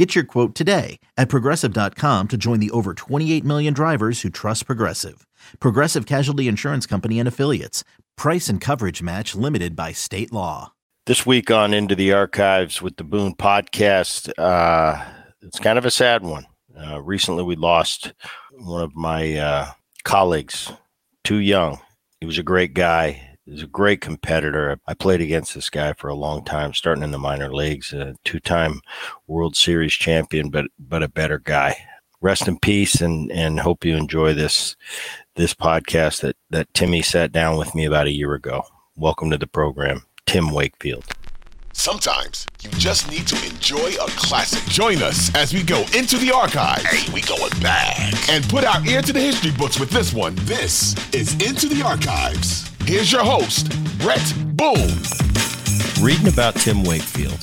Get your quote today at progressive.com to join the over 28 million drivers who trust Progressive. Progressive Casualty Insurance Company and Affiliates. Price and coverage match limited by state law. This week on Into the Archives with the Boone podcast, uh, it's kind of a sad one. Uh, recently, we lost one of my uh, colleagues, too young. He was a great guy. He was a great competitor. I played against this guy for a long time, starting in the minor leagues. A two-time World Series champion, but but a better guy. Rest in peace, and and hope you enjoy this this podcast that that Timmy sat down with me about a year ago. Welcome to the program, Tim Wakefield. Sometimes you just need to enjoy a classic. Join us as we go into the archives. Hey, we going back. And put our ear to the history books with this one. This is Into the Archives. Here's your host, Bret Boone. Reading about Tim Wakefield,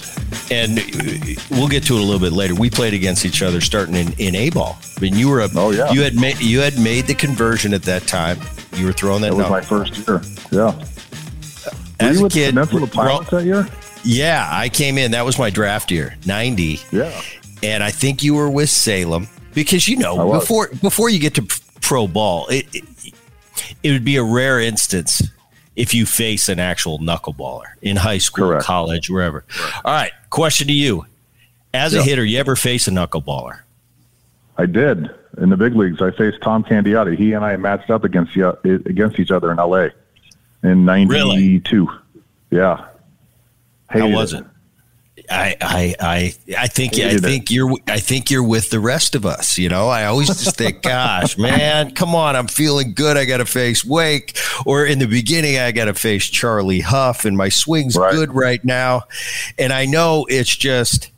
and uh, we'll get to it a little bit later. We played against each other starting in, in A ball. I mean, you were a, oh yeah, you had made you had made the conversion at that time. You were throwing that. That was number. my first year. Yeah. As were you a with kid, Peninsula Pilots that year? Yeah, I came in. That was my draft year, ninety. Yeah. And I think you were with Salem because you know before before you get to pro ball, it, it it would be a rare instance if you face an actual knuckleballer in high school, Correct. college, wherever. All right, question to you: As a hitter, you ever face a knuckleballer? I did in the big leagues. I faced Tom Candiotti. He and I matched up against against each other in L.A. in '92. Yeah. How Hated was it? I, I, I, I think, I it. think you're, I think you're with the rest of us. You know, I always just think, gosh, man, come on, I'm feeling good. I got to face Wake, or in the beginning, I got to face Charlie Hough, and my swing's Right. good right now. And I know it's just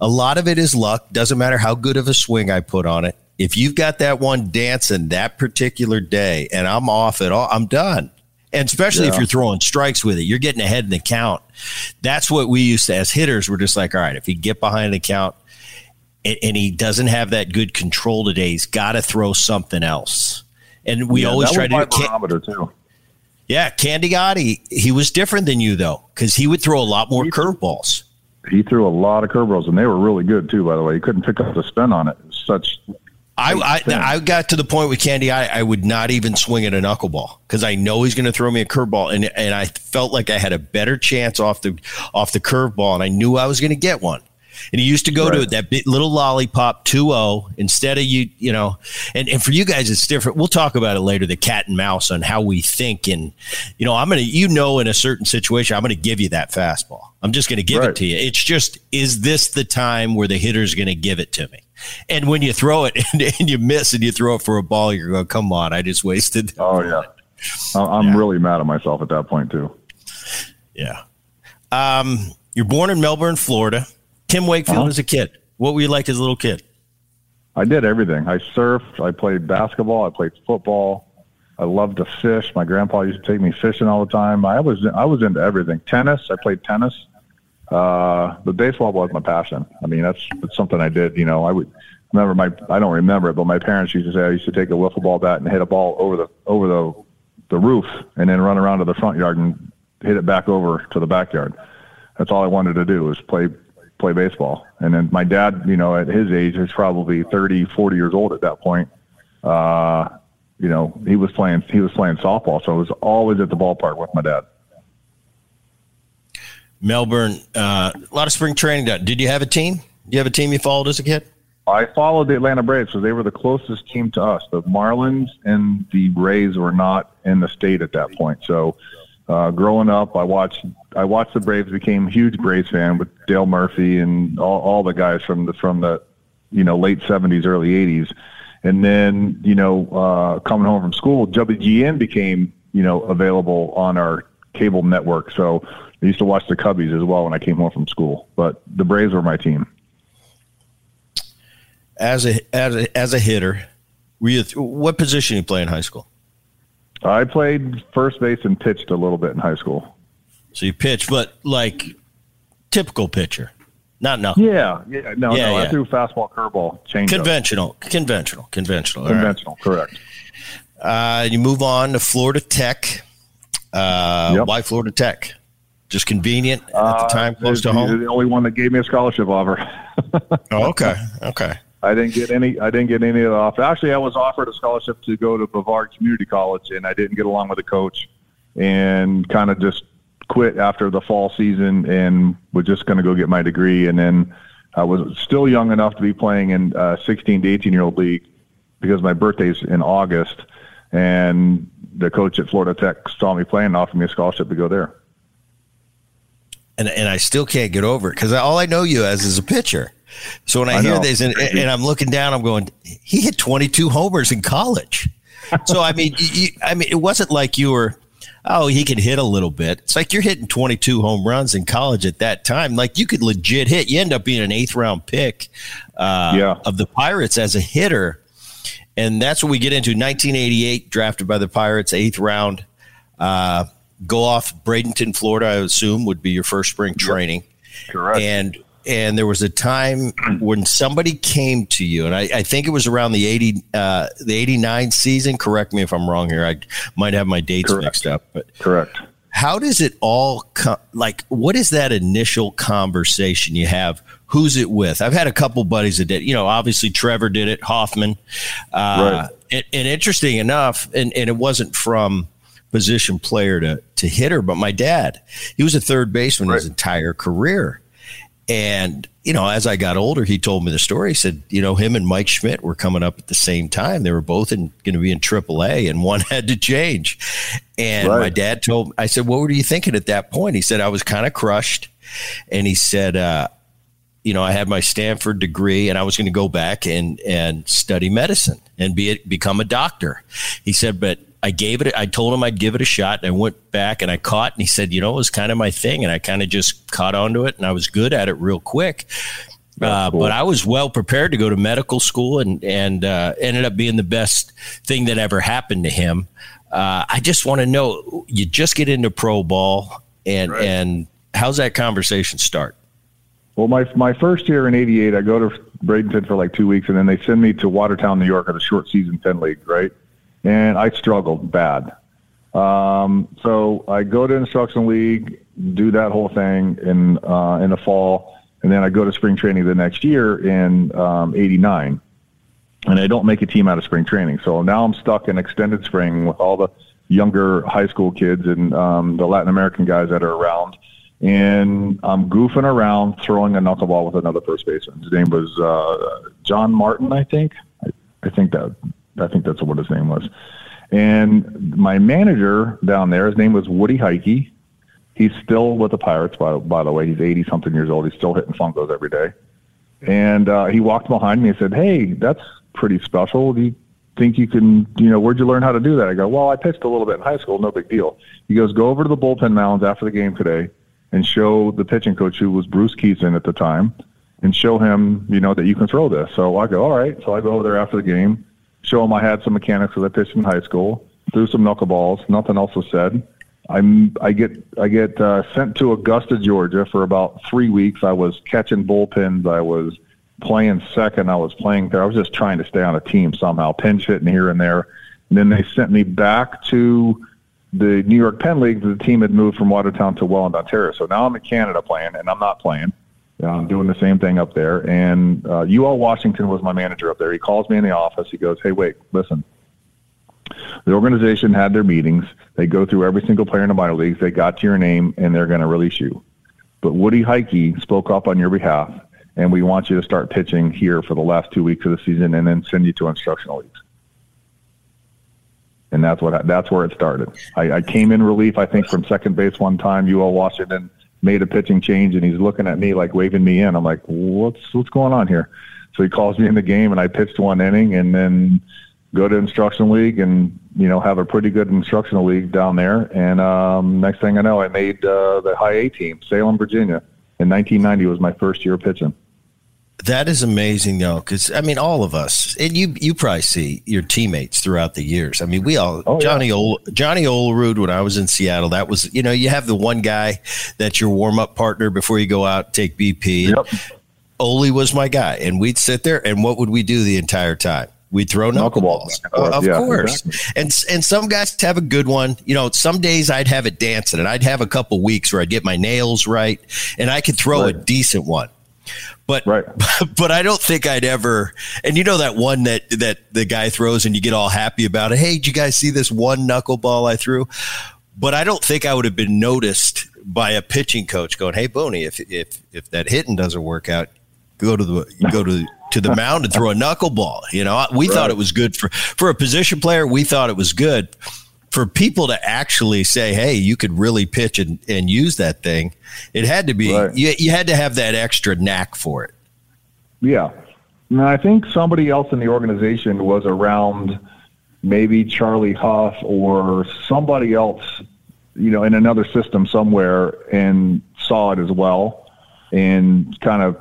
a lot of it is luck. Doesn't matter how good of a swing I put on it. If you've got that one dancing that particular day, and I'm off at all, I'm done. And especially if you're throwing strikes with it, you're getting ahead in the count. That's what we used to, as hitters, we're just like, all right, if he get behind the count and, and he doesn't have that good control today, he's got to throw something else. And we Yeah, always try to. Can, too. yeah, Candiotti, he was different than you though, because he would throw a lot more curveballs. He threw a lot of curveballs, and they were really good too. By the way, he couldn't pick up the spin on it. It was such I, I. I got to the point with Candy, I, I would not even swing at a knuckleball because I know he's going to throw me a curveball, and and I felt like I had a better chance off the off the curveball, and I knew I was going to get one. And he used to go to Right. that bit, little lollipop 2-0 instead of you, you know. And and for you guys, it's different. We'll talk about it later. The cat and mouse on how we think, and you know, I'm gonna, you know, in a certain situation, I'm gonna give you that fastball. I'm just gonna give it to you. It's just, is this the time where the hitter's gonna give it to me? And when you throw it and, and you miss and you throw it for a ball, you're going, come on, I just wasted. oh yeah. I'm really mad at myself at that point too. Yeah. Um, you're born in Melbourne, Florida. Tim Wakefield Uh-huh. as a kid. What were you like as a little kid? I did everything. I surfed. I played basketball. I played football. I loved to fish. My grandpa used to take me fishing all the time. I was I was into everything. Tennis. I played tennis. Uh, but baseball was my passion. I mean, that's, that's something I did. You know, I would remember my I don't remember it, but my parents used to say I used to take a wiffle ball bat and hit a ball over the over the the roof and then run around to the front yard and hit it back over to the backyard. That's all I wanted to do was play play baseball. And then my dad, you know, at his age, was probably 30, 40 years old at that point. Uh, you know, he was playing he was playing softball, so I was always at the ballpark with my dad. Melbourne, uh, a lot of spring training done. Did you have a team? You have a team you followed as a kid? I followed the Atlanta Braves because they were the closest team to us. The Marlins and the Rays were not in the state at that point. So, uh, growing up, I watched I watched the Braves. Became a huge Braves fan with Dale Murphy and all, all the guys from the from the you know late seventies, early eighties. And then you know uh, coming home from school, WGN became you know available on our cable network. So I used to watch the Cubbies as well when I came home from school. But the Braves were my team. As a as a as a hitter, were you what position you play in high school? I played first base and pitched a little bit in high school. So you pitch, but like typical pitcher, not no. Yeah, yeah, no, Yeah, no. yeah. I threw fastball, curveball, change Conventional, conventional, conventional. All right. conventional, correct. Uh, you move on to Florida Tech. Uh, Yep. Why Florida Tech? Just convenient at the Uh, time, close to home. The only one that gave me a scholarship offer. Oh, okay, okay. I didn't get any. I didn't get any of the offer. Actually, I was offered a scholarship to go to Brevard Community College, and I didn't get along with the coach, and kind of just quit after the fall season, and was just going to go get my degree. And then I was still young enough to be playing in uh, 16 to 18 year old league because my birthday's in August, and the coach at Florida Tech saw me playing and offered me a scholarship to go there. And and I still can't get over it because all I know you as is a pitcher. So when I, I hear know. this and, and I'm looking down, I'm going, he hit 22 homers in college. so I mean, you, I mean, it wasn't like you were, oh, he can hit a little bit. It's like you're hitting 22 home runs in college at that time. Like you could legit hit. You end up being an eighth round pick uh, Yeah. of the Pirates as a hitter. And that's what we get into 1988, drafted by the Pirates, eighth round. Uh, go off Bradenton, Florida, I assume would be your first spring training. Correct. And and there was a time when somebody came to you, and I, I think it was around the eighty uh, the eighty nine season. Correct me if I'm wrong here. I might have my dates Correct. mixed up, but Correct. how does it all come like what is that initial conversation you have who's it with i've had a couple buddies that did you know obviously trevor did it hoffman uh, Right. and, and interesting enough and, and it wasn't from position player to, to hit her, but my dad he was a third baseman his entire career and you know as i got older he told me the story he said you know him and mike schmidt were coming up at the same time they were both in going to be in aaa and one had to change and Right. my dad told I said, What were you thinking at that point? He said, I was kind of crushed. And he said, uh, you know, I had my Stanford degree and I was going to go back and, and study medicine and be become a doctor. He said, but I gave it, I told him I'd give it a shot and I went back and I caught and he said, you know, it was kind of my thing. And I kind of just caught onto it and I was good at it real quick. Uh, cool. But I was well prepared to go to medical school and, and uh, ended up being the best thing that ever happened to him. Uh, I just want to know, you just get into pro ball and, Right. and how's that conversation start? Well, my my first year in '88, I go to Bradenton for like two weeks, and then they send me to Watertown, New York, at a short season ten league, right? And I struggled bad. Um, so I go to instruction league, do that whole thing in uh, in the fall, and then I go to spring training the next year in um, '89, and I don't make a team out of spring training. So now I'm stuck in extended spring with all the younger high school kids and um, the Latin American guys that are around and I'm goofing around throwing a knuckleball with another first baseman. His name was uh, John Martin, I think. I, I think that I think that's what his name was. And my manager down there, his name was Woody Huyke. He's still with the Pirates, by, by the way. He's 80 something years old. He's still hitting fungos every day. And uh, he walked behind me and said, Hey, that's pretty special. Do you think you can, you know, where'd you learn how to do that? I go, Well, I pitched a little bit in high school. No big deal. He goes, Go over to the bullpen mounds after the game today and show the pitching coach, who was Bruce Kison at the time, and show him, you know, that you can throw this. So I go, All right. So I go over there after the game, show him I had some mechanics because I pitched in high school, threw some knuckleballs. Nothing else was said. I'm I get I get uh, sent to Augusta, Georgia for about three weeks. I was catching bullpens. I was playing second. I was playing there. I was just trying to stay on a team somehow, pinch hitting here and there. And then they sent me back to the New York Penn League. The team had moved from Watertown to Welland, Ontario. So now I'm in Canada playing, and I'm not playing. I'm doing the same thing up there. And uh, UL Washington was my manager up there. He calls me in the office. He goes, "Hey, wait, listen." The organization had their meetings. They go through every single player in the minor leagues. They got to your name, and they're going to release you. But Woody Huyke spoke up on your behalf, and we want you to start pitching here for the last two weeks of the season, and then send you to instructional leagues. And that's what that's where it started. I, I came in relief, I think, from second base one time. UL Washington made a pitching change, and he's looking at me like waving me in. I'm like, what's what's going on here? So he calls me in the game, and I pitched one inning, and then go to instructional league and you know have a pretty good instructional league down there and um, next thing i know i made uh, the high a team salem virginia in 1990 was my first year pitching That is amazing, though, because I mean, all of us, and you you probably see your teammates throughout the years. I mean, we all oh, Johnny yeah. Ol, Johnny Olerud when I was in Seattle. That was you know you have the one guy that's your warm up partner before you go out take BP. Yep. Oli was my guy, and we'd sit there, and what would we do the entire time? We'd throw knuckleballs, well, uh, of yeah, course. Exactly. And and some guys have a good one. You know, some days I'd have it dancing, and I'd have a couple weeks where I'd get my nails right, and I could throw right. a decent one. But right. but I don't think I'd ever. And you know that one that that the guy throws, and you get all happy about it. Hey, did you guys see this one knuckleball I threw? But I don't think I would have been noticed by a pitching coach going, "Hey, Boney, if if if that hitting doesn't work out, go to the go to to the mound and throw a knuckleball. You know, we right. thought it was good for for a position player. We thought it was good for people to actually say, "Hey, you could really pitch and, and use that thing." It had to be right. you, you had to have that extra knack for it. Yeah, and I think somebody else in the organization was around, maybe Charlie Hough or somebody else, you know, in another system somewhere, and saw it as well, and kind of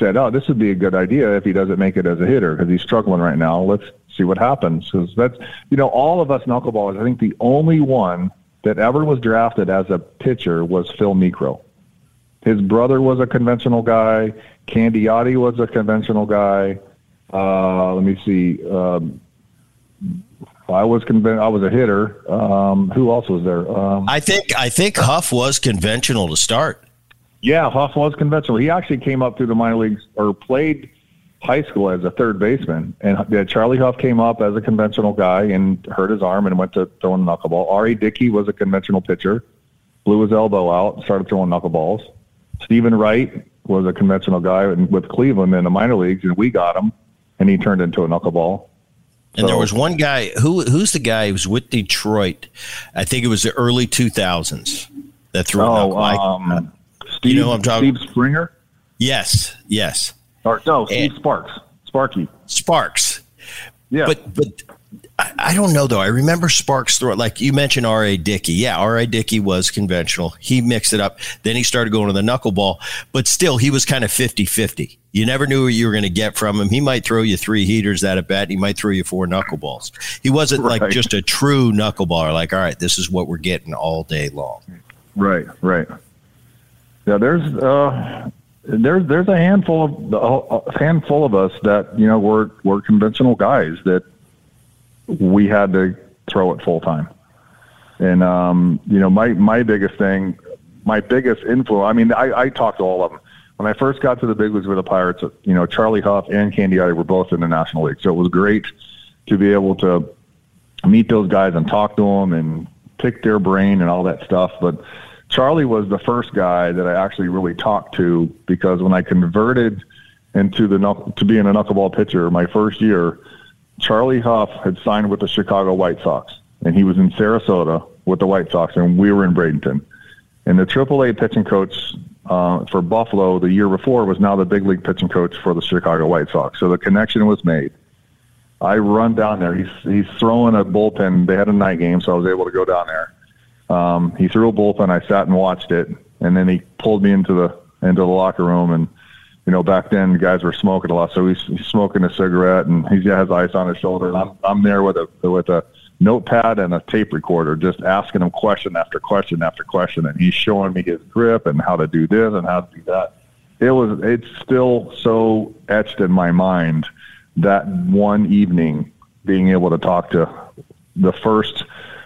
said, "Oh, this would be a good idea if he doesn't make it as a hitter because he's struggling right now. Let's see what happens." Because that's you know all of us knuckleballers. I think the only one that ever was drafted as a pitcher was Phil Niekro. His brother was a conventional guy. Candiotti was a conventional guy. Uh, let me see. Um, I was conven- I was a hitter. Um, who else was there? Um, I think I think Hough was conventional to start. Yeah, Hough was conventional. He actually came up through the minor leagues or played high school as a third baseman. And yeah, Charlie Hough came up as a conventional guy and hurt his arm and went to throwing a knuckleball. R.A. Dickey was a conventional pitcher, blew his elbow out, started throwing knuckleballs. Steven Wright was a conventional guy with Cleveland in the minor leagues, and we got him, and he turned into a knuckleball. And so, there was one guy who who's the guy who was with Detroit. I think it was the early two thousands that threw. Oh, um, Steve, you know I'm talking Steve Springer? Yes, yes. Or no, Steve and Sparks. Sparky. Sparks. Yeah. But but I, don't know though. I remember Sparks throw like you mentioned R.A. Dickey. Yeah, R.A. Dickey was conventional. He mixed it up. Then he started going to the knuckleball, but still he was kind of 50-50. You never knew what you were going to get from him. He might throw you three heaters at a bat. He might throw you four knuckleballs. He wasn't right. like just a true knuckleballer. Like, all right, this is what we're getting all day long. Right, right. Yeah, there's uh, there's there's a handful of a handful of us that you know we're we're conventional guys that we had to throw it full time, and um, you know my my biggest thing, my biggest influence. I mean, I, I talked to all of them when I first got to the big leagues with the Pirates. You know, Charlie Hough and Candiotti were both in the National League, so it was great to be able to meet those guys and talk to them and pick their brain and all that stuff, but Charlie was the first guy that I actually really talked to because when I converted into the to being a knuckleball pitcher my first year, Charlie Hough had signed with the Chicago White Sox, and he was in Sarasota with the White Sox, and we were in Bradenton. And the AAA pitching coach uh, for Buffalo the year before was now the big league pitching coach for the Chicago White Sox. So the connection was made. I run down there. He's he's throwing a bullpen. They had a night game, so I was able to go down there. Um, he threw a bullpen. I sat and watched it, and then he pulled me into the into the locker room. And you know, back then guys were smoking a lot, so he's, he's smoking a cigarette, and he has ice on his shoulder. And I'm I'm there with a with a notepad and a tape recorder, just asking him question after question after question, and he's showing me his grip and how to do this and how to do that. It was it's still so etched in my mind that one evening being able to talk to the first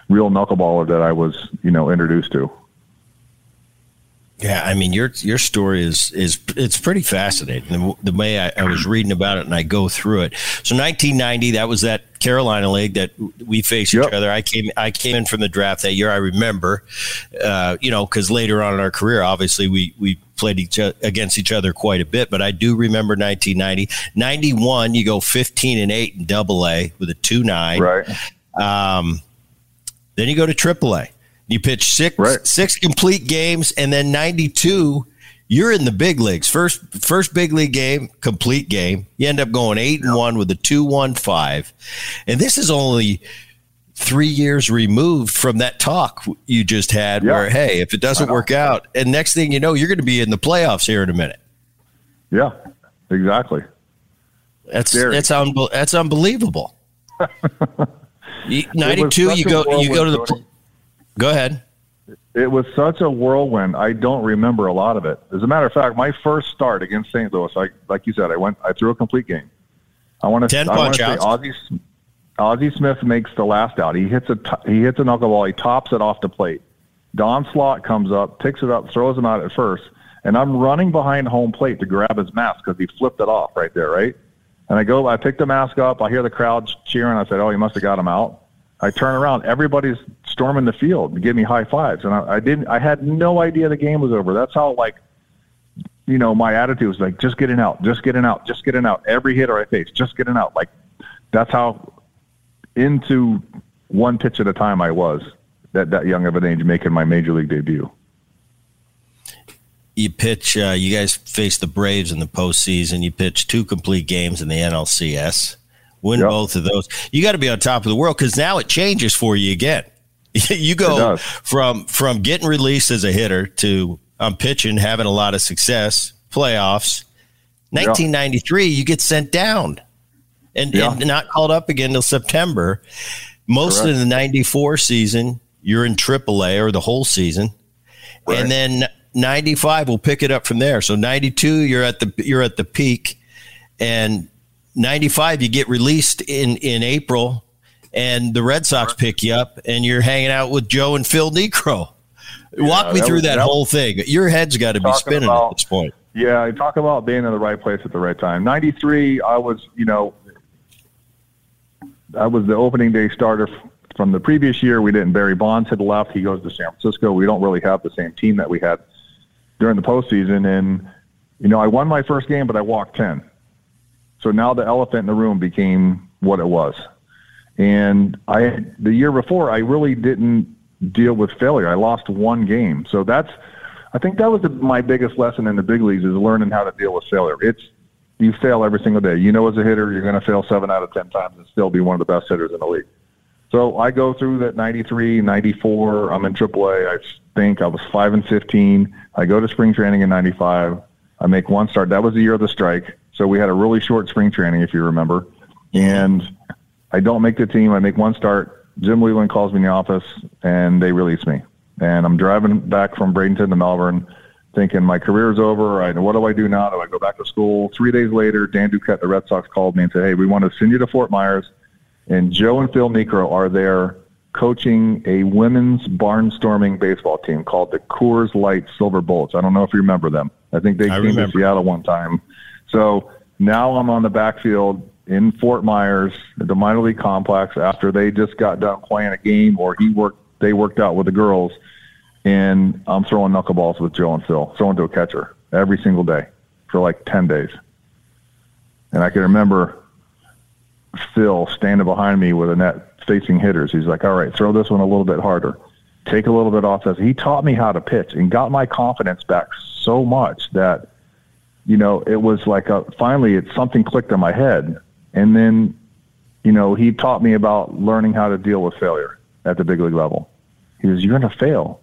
real knuckleballer that I was, you know, introduced to. Yeah, I mean your your story is is it's pretty fascinating. The, the way I, I, was reading about it and I go through it. So 1990, that was that Carolina League that we faced yep. each other. I came I came in from the draft that year. I remember, uh, you know, because later on in our career, obviously we we played each against each other quite a bit. But I do remember 1990, 91. You go 15 and eight in Double A with a two nine. Right. Um, then you go to AAA. You pitch six right. six complete games, and then ninety two. You're in the big leagues. First first big league game, complete game. You end up going eight and one with a two one five, and this is only three years removed from that talk you just had. Yeah. Where hey, if it doesn't work out, and next thing you know, you're going to be in the playoffs here in a minute. Yeah, exactly. That's Very. that's unbe- that's unbelievable. You- Ninety-two. You go. You go to the. Go ahead. It was such a whirlwind. I don't remember a lot of it. As a matter of fact, my first start against St. Louis, I, like you said, I went, I threw a complete game. I want to, 10 I want to say. Ozzie, Ozzie Smith makes the last out. He hits a, t- he hits a knuckleball. He tops it off the plate. Don Slaught comes up, picks it up, throws him out at first, and I'm running behind home plate to grab his mask because he flipped it off right there, right? And I go, I pick the mask up. I hear the crowd cheering. I said, "Oh, he must have got him out." I turn around. Everybody's storming the field to give me high fives, and I, I didn't. I had no idea the game was over. That's how like, you know, my attitude was like, just getting out, just getting out, just getting out. Every hitter I face, just getting out. Like, that's how into one pitch at a time I was that that young of an age making my major league debut. You pitch. Uh, you guys face the Braves in the postseason. You pitch two complete games in the NLCS. Win Yep. both of those. You got to be on top of the world because now it changes for you again. you go from from getting released as a hitter to I'm pitching, having a lot of success, playoffs. 1993, you get sent down and, Yeah. and not called up again till September. Most Correct. of the 94 season, you're in AAA or the whole season. Right. And then 95 will pick it up from there. So 92 you're at the you're at the peak and 95 you get released in in April and the Red Sox pick you up and you're hanging out with Joe and Phil Niekro. Walk me that through was- that, that- whole thing. Your head's got to be spinning about- at this point. Yeah, talk about being in the right place at the right time. '93, I was, you know, I was the opening day starter f- from the previous year. We didn't. Barry Bonds had left. He goes to San Francisco. We don't really have the same team that we had during the postseason. And you know, I won my first game, but I walked ten. So now the elephant in the room became what it was. And I, the year before, I really didn't deal with failure. I lost one game. So that's, I think that was the, my biggest lesson in the big leagues is learning how to deal with failure. It's, you fail every single day. You know, as a hitter, you're going to fail seven out of 10 times and still be one of the best hitters in the league. So I go through that 93, 94. I'm in AAA. I think I was 5 and 15. I go to spring training in 95. I make one start. That was the year of the strike. So we had a really short spring training, if you remember. And I don't make the team. I make one start. Jim Leyland calls me in the office, and they release me. And I'm driving back from Bradenton to Melbourne, thinking my career's over. I know what do I do now? Do I go back to school? Three days later, Dan Duquette, the Red Sox, called me and said, "Hey, we want to send you to Fort Myers, and Joe and Phil Niekro are there coaching a women's barnstorming baseball team called the Coors Light Silver Bullets. I don't know if you remember them. I think they I came remember. to Seattle one time. So now I'm on the backfield in Fort Myers, at the minor league complex, after they just got done playing a game or he worked, they worked out with the girls, and I'm throwing knuckleballs with Joe and Phil, throwing to a catcher every single day for like 10 days. And I can remember Phil standing behind me with a net facing hitters. He's like, all right, throw this one a little bit harder. Take a little bit off this. He taught me how to pitch and got my confidence back so much that, you know, it was like a, finally it something clicked in my head. And then, you know, he taught me about learning how to deal with failure at the big league level. He says, you're going to fail,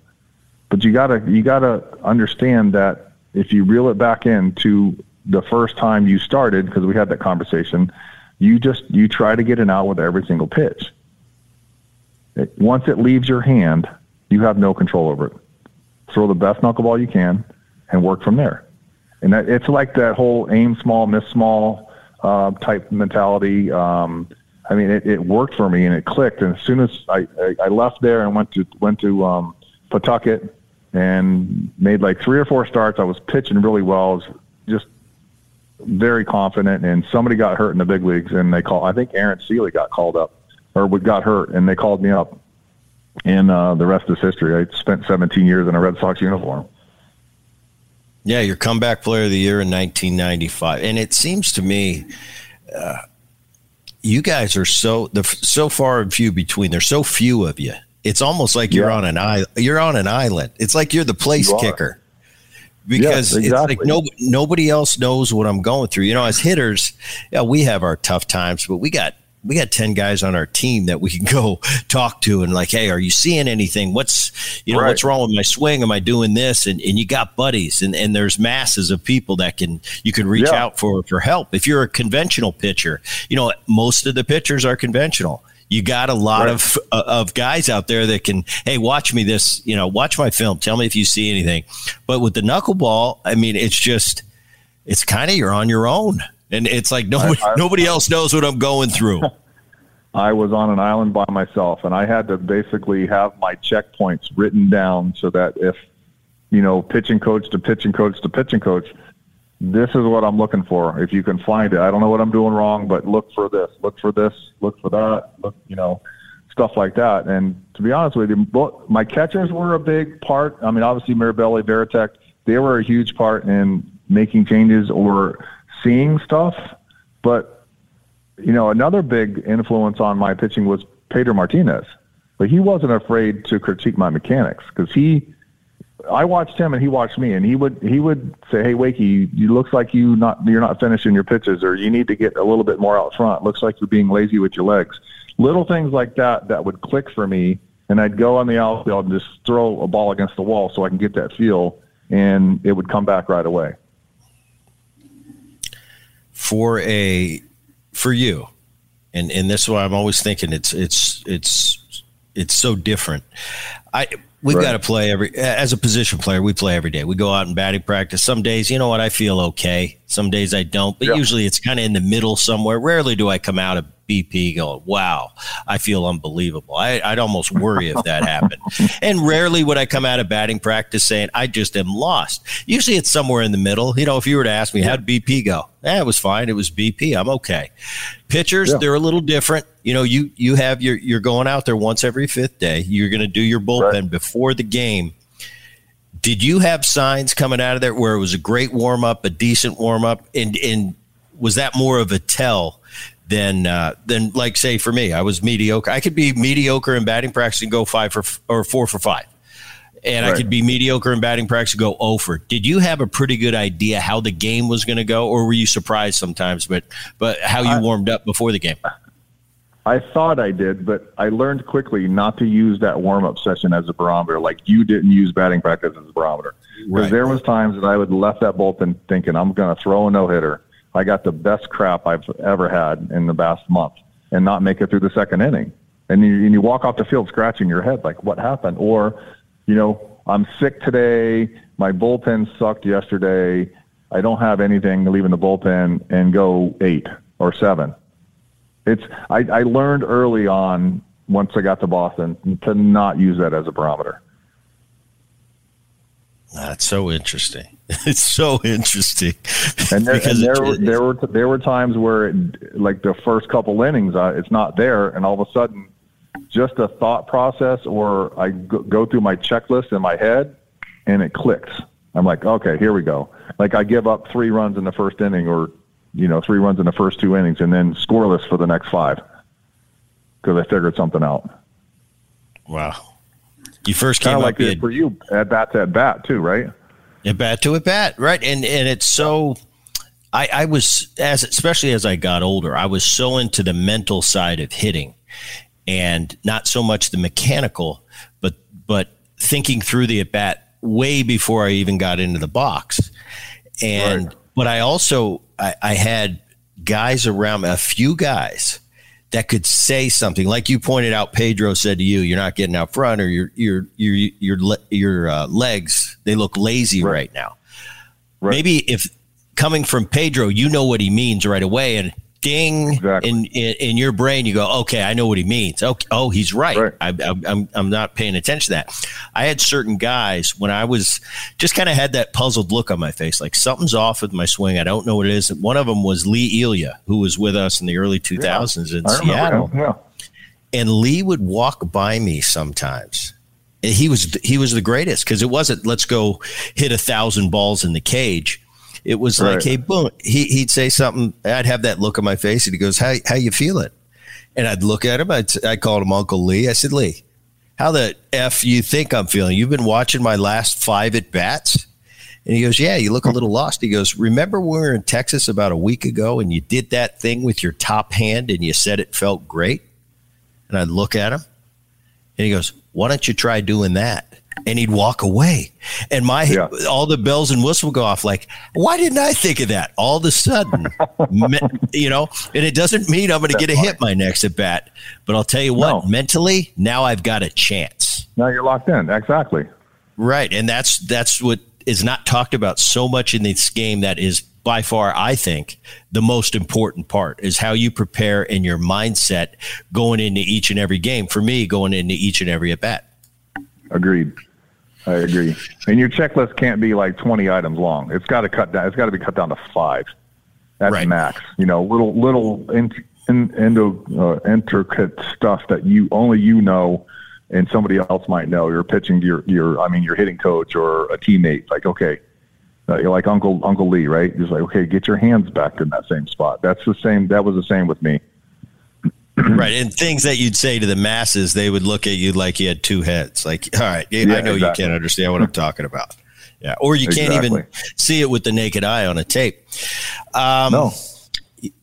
but you gotta, you gotta understand that if you reel it back in to the first time you started, because we had that conversation, you just you try to get it out with every single pitch. It, once it leaves your hand, you have no control over it. Throw the best knuckleball you can and work from there. And that, it's like that whole aim small, miss small uh, type mentality. Um, I mean, it, it worked for me and it clicked. And as soon as I, I, I left there and went to went to um, Pawtucket and made like three or four starts, I was pitching really well. I was very confident, and somebody got hurt in the big leagues, and they call. I think Aaron Sele got called up, or we got hurt, and they called me up. And uh, the rest is history. I spent 17 years in a Red Sox uniform. Yeah, your comeback player of the year in 1995, and it seems to me, uh, you guys are so the so far and few between. There's so few of you. It's almost like you're on an island. You're on an island. It's like you're the place You kicker because Yes, it's like no, nobody else knows what I'm going through. You know, as hitters, yeah, we have our tough times, but we got we got 10 guys on our team that we can go talk to and like, hey, are you seeing anything? What's you know, right. what's wrong with my swing? Am I doing this? And and you got buddies and, and there's masses of people that can you can reach yeah. out for for help. If you're a conventional pitcher, you know, most of the pitchers are conventional you got a lot right. of uh, of guys out there that can hey watch me this you know watch my film. Tell me if you see anything. But with the knuckleball i mean it's just it's kind of you're on your own. And it's like nobody I, I, nobody else knows what i'm going through. I was on an island by myself and i had to basically have my checkpoints written down so that if you know pitching coach to pitching coach to pitching coach this is what I'm looking for. If you can find it, I don't know what I'm doing wrong, but look for this, look for this, look for that, look, you know, stuff like that. And to be honest with you, my catchers were a big part. I mean, obviously Mirabelli, Varitek, they were a huge part in making changes or seeing stuff. But you know, another big influence on my pitching was Pedro Martinez. But he wasn't afraid to critique my mechanics because he I watched him and he watched me, and he would he would say, "Hey, Wakey, you looks like you not you're not finishing your pitches, or you need to get a little bit more out front. Looks like you're being lazy with your legs." Little things like that that would click for me, and I'd go on the outfield and just throw a ball against the wall so I can get that feel, and it would come back right away. For a for you, and and this is why I'm always thinking it's it's it's it's so different. I We've right. got to play every as a position player. We play every day. We go out in batting practice. Some days, you know what, I feel okay. Some days I don't, but yeah. usually it's kind of in the middle somewhere. Rarely do I come out of BP going, wow, I feel unbelievable. I, would almost worry if that happened. And rarely would I come out of batting practice saying, I just am lost. Usually it's somewhere in the middle. You know, if you were to ask me, how'd BP go? Eh, it was fine. It was BP. I'm okay. Pitchers, yeah. they're a little different. You know, you you have your you're going out there once every fifth day. You're going to do your bullpen right. before the game. Did you have signs coming out of there where it was a great warm up, a decent warm up, and and was that more of a tell than uh, than like say for me, I was mediocre. I could be mediocre in batting practice and go five for or four for five, and right. I could be mediocre in batting practice and go over. Did you have a pretty good idea how the game was going to go, or were you surprised sometimes? But but how you warmed up before the game? I thought I did, but I learned quickly not to use that warm up session as a barometer, like you didn't use batting practice as a barometer. Because right. there was times that I would left that bullpen thinking I'm going to throw a no hitter I got the best crap I've ever had in the past month and not make it through the second inning. And you, and you walk off the field scratching your head like, what happened? Or, you know, I'm sick today. My bullpen sucked yesterday. I don't have anything leaving the bullpen and go eight or seven. It's I, I learned early on once I got to Boston to not use that as a barometer. That's so interesting. It's so interesting. And there, and there, were, there were there were times where, it, like the first couple innings, uh, it's not there, and all of a sudden, just a thought process, or I go, go through my checklist in my head, and it clicks. I'm like, okay, here we go. Like I give up three runs in the first inning, or you know, three runs in the first two innings, and then scoreless for the next five because I figured something out. Wow. You first came kind of like this for you at bat to at bat too, right? At bat to at bat, right? And and it's so. I, I was as especially as I got older, I was so into the mental side of hitting, and not so much the mechanical, but but thinking through the at bat way before I even got into the box, and right. but I also I, I had guys around me, a few guys that could say something. Like you pointed out pedro said to you you're not getting out front or your your your your your uh, legs they look lazy right, right now. Right. maybe if coming from pedro you know what he means right away and ding exactly. in, in, in your brain you go okay i know what he means. Okay oh he's right, right. I, I, I'm, I'm not paying attention to that. I had certain guys when i was just kind of had that puzzled look on my face like something's off with my swing. I don't know what it is. One of them was lee elia who was with us in the early 2000s yeah, in seattle. Yeah. and lee would walk by me sometimes. And he was he was the greatest because it wasn't let's go hit a thousand balls in the cage it was right. like, hey, boom. He, he'd say something. I'd have that look on my face, and he goes, "How how you feeling?" And I'd look at him. I'd, I called him Uncle Lee. I said, "Lee, how the f you think I'm feeling? You've been watching my last five at bats." And he goes, Yeah, you look a little lost. He goes, Remember when we were in Texas about a week ago and you did that thing with your top hand and you said it felt great? And I'd look at him and he goes, Why don't you try doing that? And he'd walk away. And my Yeah. all the bells and whistles would go off like, why didn't I think of that? All of a sudden, me- you know, and it doesn't mean I'm going to get a hit my next at bat. But I'll tell you what, No. mentally, now I've got a chance. Now you're locked in. Exactly. Right. And that's that's what is not talked about so much in this game that is by far, I think, the most important part is how you prepare and your mindset going into each and every game. For me, going into each and every at bat. Agreed. I agree. And your checklist can't be like 20 items long. It's got to cut down. It's got to be cut down to five. That's Right. max. You know, little little in, in, endo, uh, intricate stuff that you only you know, and somebody else might know. You're pitching to your your. I mean, your hitting coach or a teammate. Like, okay, uh, you're like Uncle Uncle Lee, right? Just like, okay, get your hands back in that same spot. That's the same. That was the same with me. right. And things that you'd say to the masses, they would look at you like you had two heads. Like, all right, I Yeah, know you can't understand what I'm talking about. Yeah. Or you can't even see it with the naked eye on a tape. Um, No.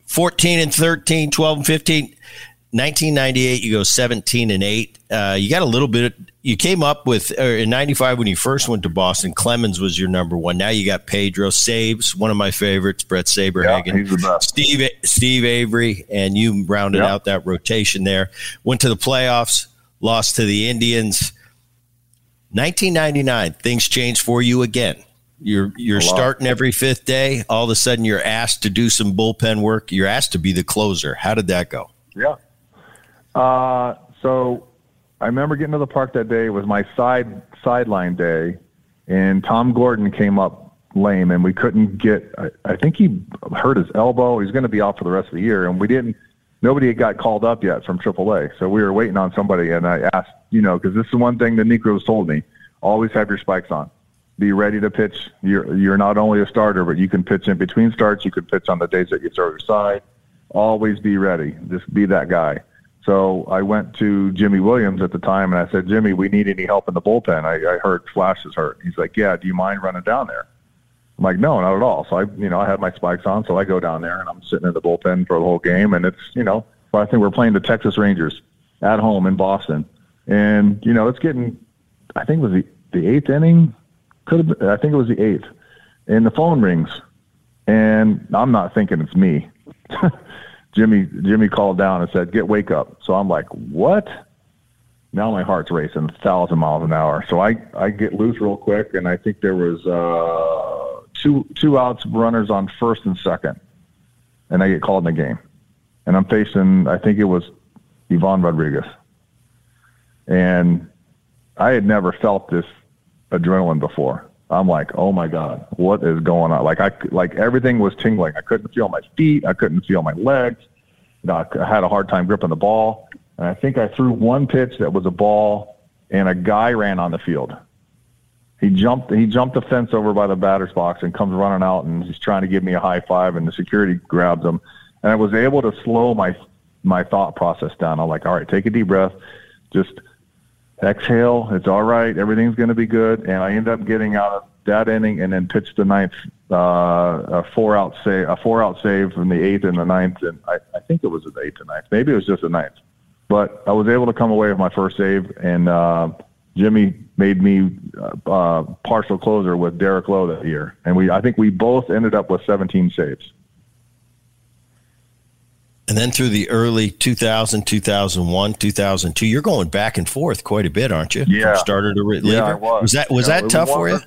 14 and 13, 12 and 15. 1998, you go 17 and 8. Uh, you got a little bit. You came up with in 95 when you first went to Boston. Clemens was your number one. Now you got Pedro Saves, one of my favorites, Bret Saberhagen. Yeah, he's the best. Steve Steve Avery, and you rounded Yeah. out that rotation there. Went to the playoffs, lost to the Indians. 1999, things changed for you again. You're you're starting every fifth day. All of a sudden, you're asked to do some bullpen work. You're asked to be the closer. How did that go? Yeah. Uh, so I remember getting to the park that day. It was my side sideline day, and Tom Gordon came up lame, and we couldn't get. I, I think he hurt his elbow. He's going to be out for the rest of the year, and we didn't. Nobody had got called up yet from AAA, so we were waiting on somebody. And I asked, you know, because this is one thing the Niekros told me: always have your spikes on. Be ready to pitch. You're you're not only a starter, but you can pitch in between starts. You can pitch on the days that you throw your side always be ready. Just be that guy. So I went to Jimy Williams at the time and I said, Jimmy, we need any help in the bullpen. I, I heard Flash is hurt. He's like, Yeah, do you mind running down there? I'm like, No, not at all. So I, you know, I had my spikes on, so I go down there and I'm sitting in the bullpen for the whole game. And it's, you know, I think we're playing the Texas Rangers at home in Boston, and you know, it's getting. I think it was the the eighth inning. Could have. Been, I think it was the eighth, and the phone rings, and I'm not thinking it's me. Jimmy Jimmy called down and said, "Get wake up." So I'm like, "What?" Now my heart's racing a thousand miles an hour. So I I get loose real quick, and I think there was uh, two two outs, runners on first and second, and I get called in the game, and I'm facing I think it was Ivan Rodriguez, and I had never felt this adrenaline before. I'm like, oh my god, what is going on? Like I like everything was tingling. I couldn't feel my feet. I couldn't feel my legs. I had a hard time gripping the ball. And I think I threw one pitch that was a ball, and a guy ran on the field. He jumped. He jumped the fence over by the batter's box and comes running out, and he's trying to give me a high five, and the security grabs him. And I was able to slow my my thought process down. I'm like, all right, take a deep breath, just exhale. It's all right. Everything's going to be good. And I end up getting out of that inning and then pitched the ninth, uh, a four out save, a four out save from the eighth and the ninth. And I, I think it was the eighth and ninth. Maybe it was just the ninth. But I was able to come away with my first save, and uh, Jimmy made me uh, uh, partial closer with Derek Lowe that year, and we I think we both ended up with 17 saves. And then through the early 2000, 2001, 2002, you're going back and forth quite a bit, aren't you? Yeah. From starter to reliever. Yeah, I was. that was Yeah, that tough was for you?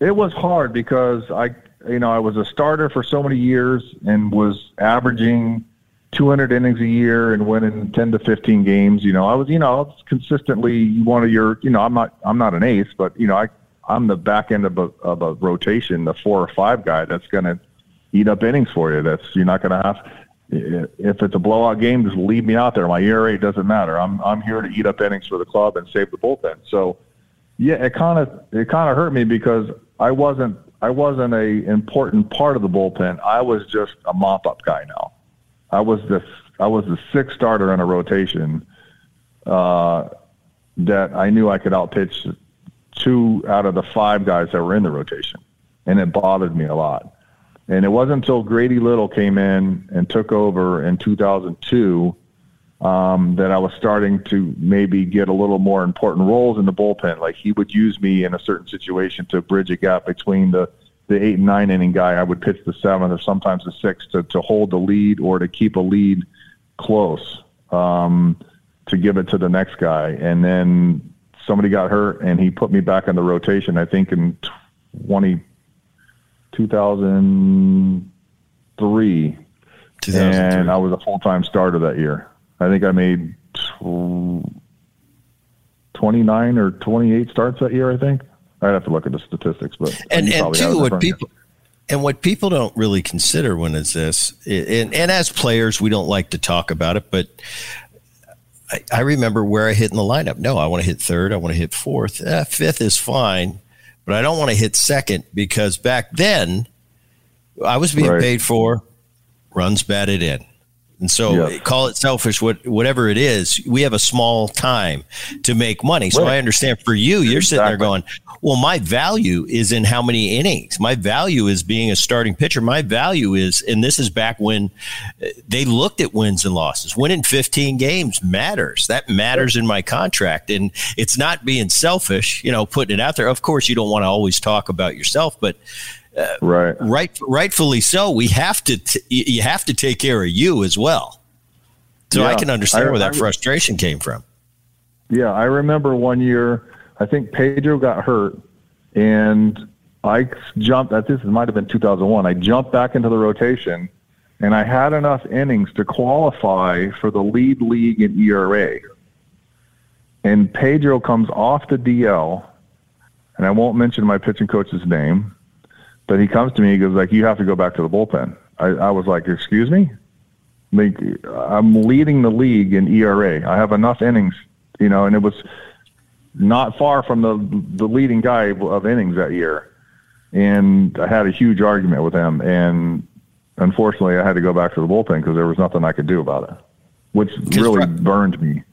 It was hard because I, you know, I was a starter for so many years and was averaging 200 innings a year and winning 10 to 15 games. You know, I was, you know, consistently one of your, you know, I'm not, I'm not an ace, but you know, I, I'm the back end of a, of a rotation, the four or five guy that's going to eat up innings for you. That's you're not going to have. If it's a blowout game, just leave me out there. My ERA doesn't matter. I'm I'm here to eat up innings for the club and save the bullpen. So, yeah, it kind of it kind of hurt me because I wasn't I wasn't a important part of the bullpen. I was just a mop up guy now. I was the I was the sixth starter in a rotation uh, that I knew I could outpitch two out of the five guys that were in the rotation, and it bothered me a lot. And it wasn't until Grady Little came in and took over in 2002 um, that I was starting to maybe get a little more important roles in the bullpen. Like he would use me in a certain situation to bridge a gap between the the eight and nine inning guy. I would pitch the seventh or sometimes the sixth to, to hold the lead or to keep a lead close um, to give it to the next guy. And then somebody got hurt and he put me back in the rotation, I think in 20, 2003. 2003. And I was a full time starter that year. I think I made 29 or 28 starts that year, I think. I'd have to look at the statistics, but and and two, what people and what people don't really consider when it's this, and, and as players, we don't like to talk about it, but I, I remember where I hit in the lineup. No, I want to hit third. I want to hit fourth. Eh, fifth is fine, but I don't want to hit second because back then I was being right. paid for runs batted in. And so call it selfish, what, whatever it is, we have a small time to make money. So right. I understand for you, you're exactly. sitting there going, well, my value is in how many innings. My value is being a starting pitcher. My value is, and this is back when uh, they looked at wins and losses. Winning 15 games matters. That matters in my contract. And it's not being selfish, you know, putting it out there. Of course, you don't want to always talk about yourself, but uh, right, right, rightfully so. We have to. T- you have to take care of you as well. So yeah, I can understand I, where that I, frustration came from. Yeah, I remember one year. I think Pedro got hurt, and I jumped. At this might have been 2001. I jumped back into the rotation, and I had enough innings to qualify for the lead league in ERA. And Pedro comes off the DL, and I won't mention my pitching coach's name but he comes to me, he goes like, "You have to go back to the bullpen." I, I was like, "Excuse me." Like, I'm leading the league in ERA. I have enough innings, you know, and it was not far from the the leading guy of innings that year. And I had a huge argument with him, and unfortunately, I had to go back to the bullpen because there was nothing I could do about it, which really burned me.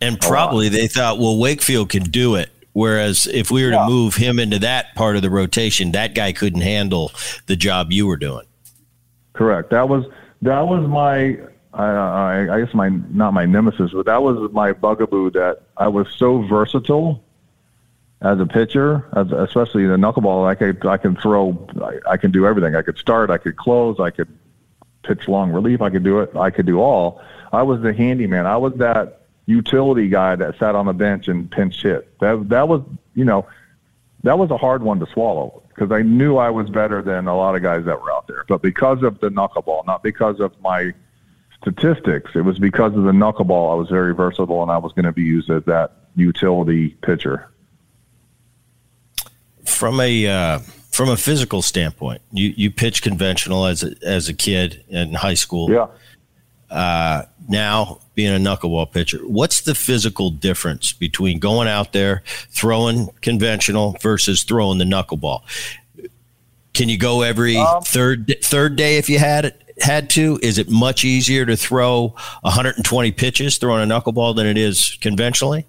And probably they thought, well, Wakefield can do it. Whereas if we were yeah. to move him into that part of the rotation, that guy couldn't handle the job you were doing. Correct. That was that was my I, I guess my not my nemesis, but that was my bugaboo that I was so versatile as a pitcher, as, especially the knuckleball. I could I can throw, I, I can do everything. I could start, I could close, I could pitch long relief, I could do it. I could do all. I was the handyman. I was that utility guy that sat on the bench and pinch hit. That that was you know that was a hard one to swallow because I knew I was better than a lot of guys that were out there. But because of the knuckleball, not because of my statistics, it was because of the knuckleball. I was very versatile and I was going to be used as that utility pitcher. From a uh, from a physical standpoint, you you pitch conventional as a, as a kid in high school. Yeah. Uh, now being a knuckleball pitcher. What's the physical difference between going out there throwing conventional versus throwing the knuckleball? Can you go every um, third third day if you had it? Had to? Is it much easier to throw 120 pitches throwing a knuckleball than it is conventionally?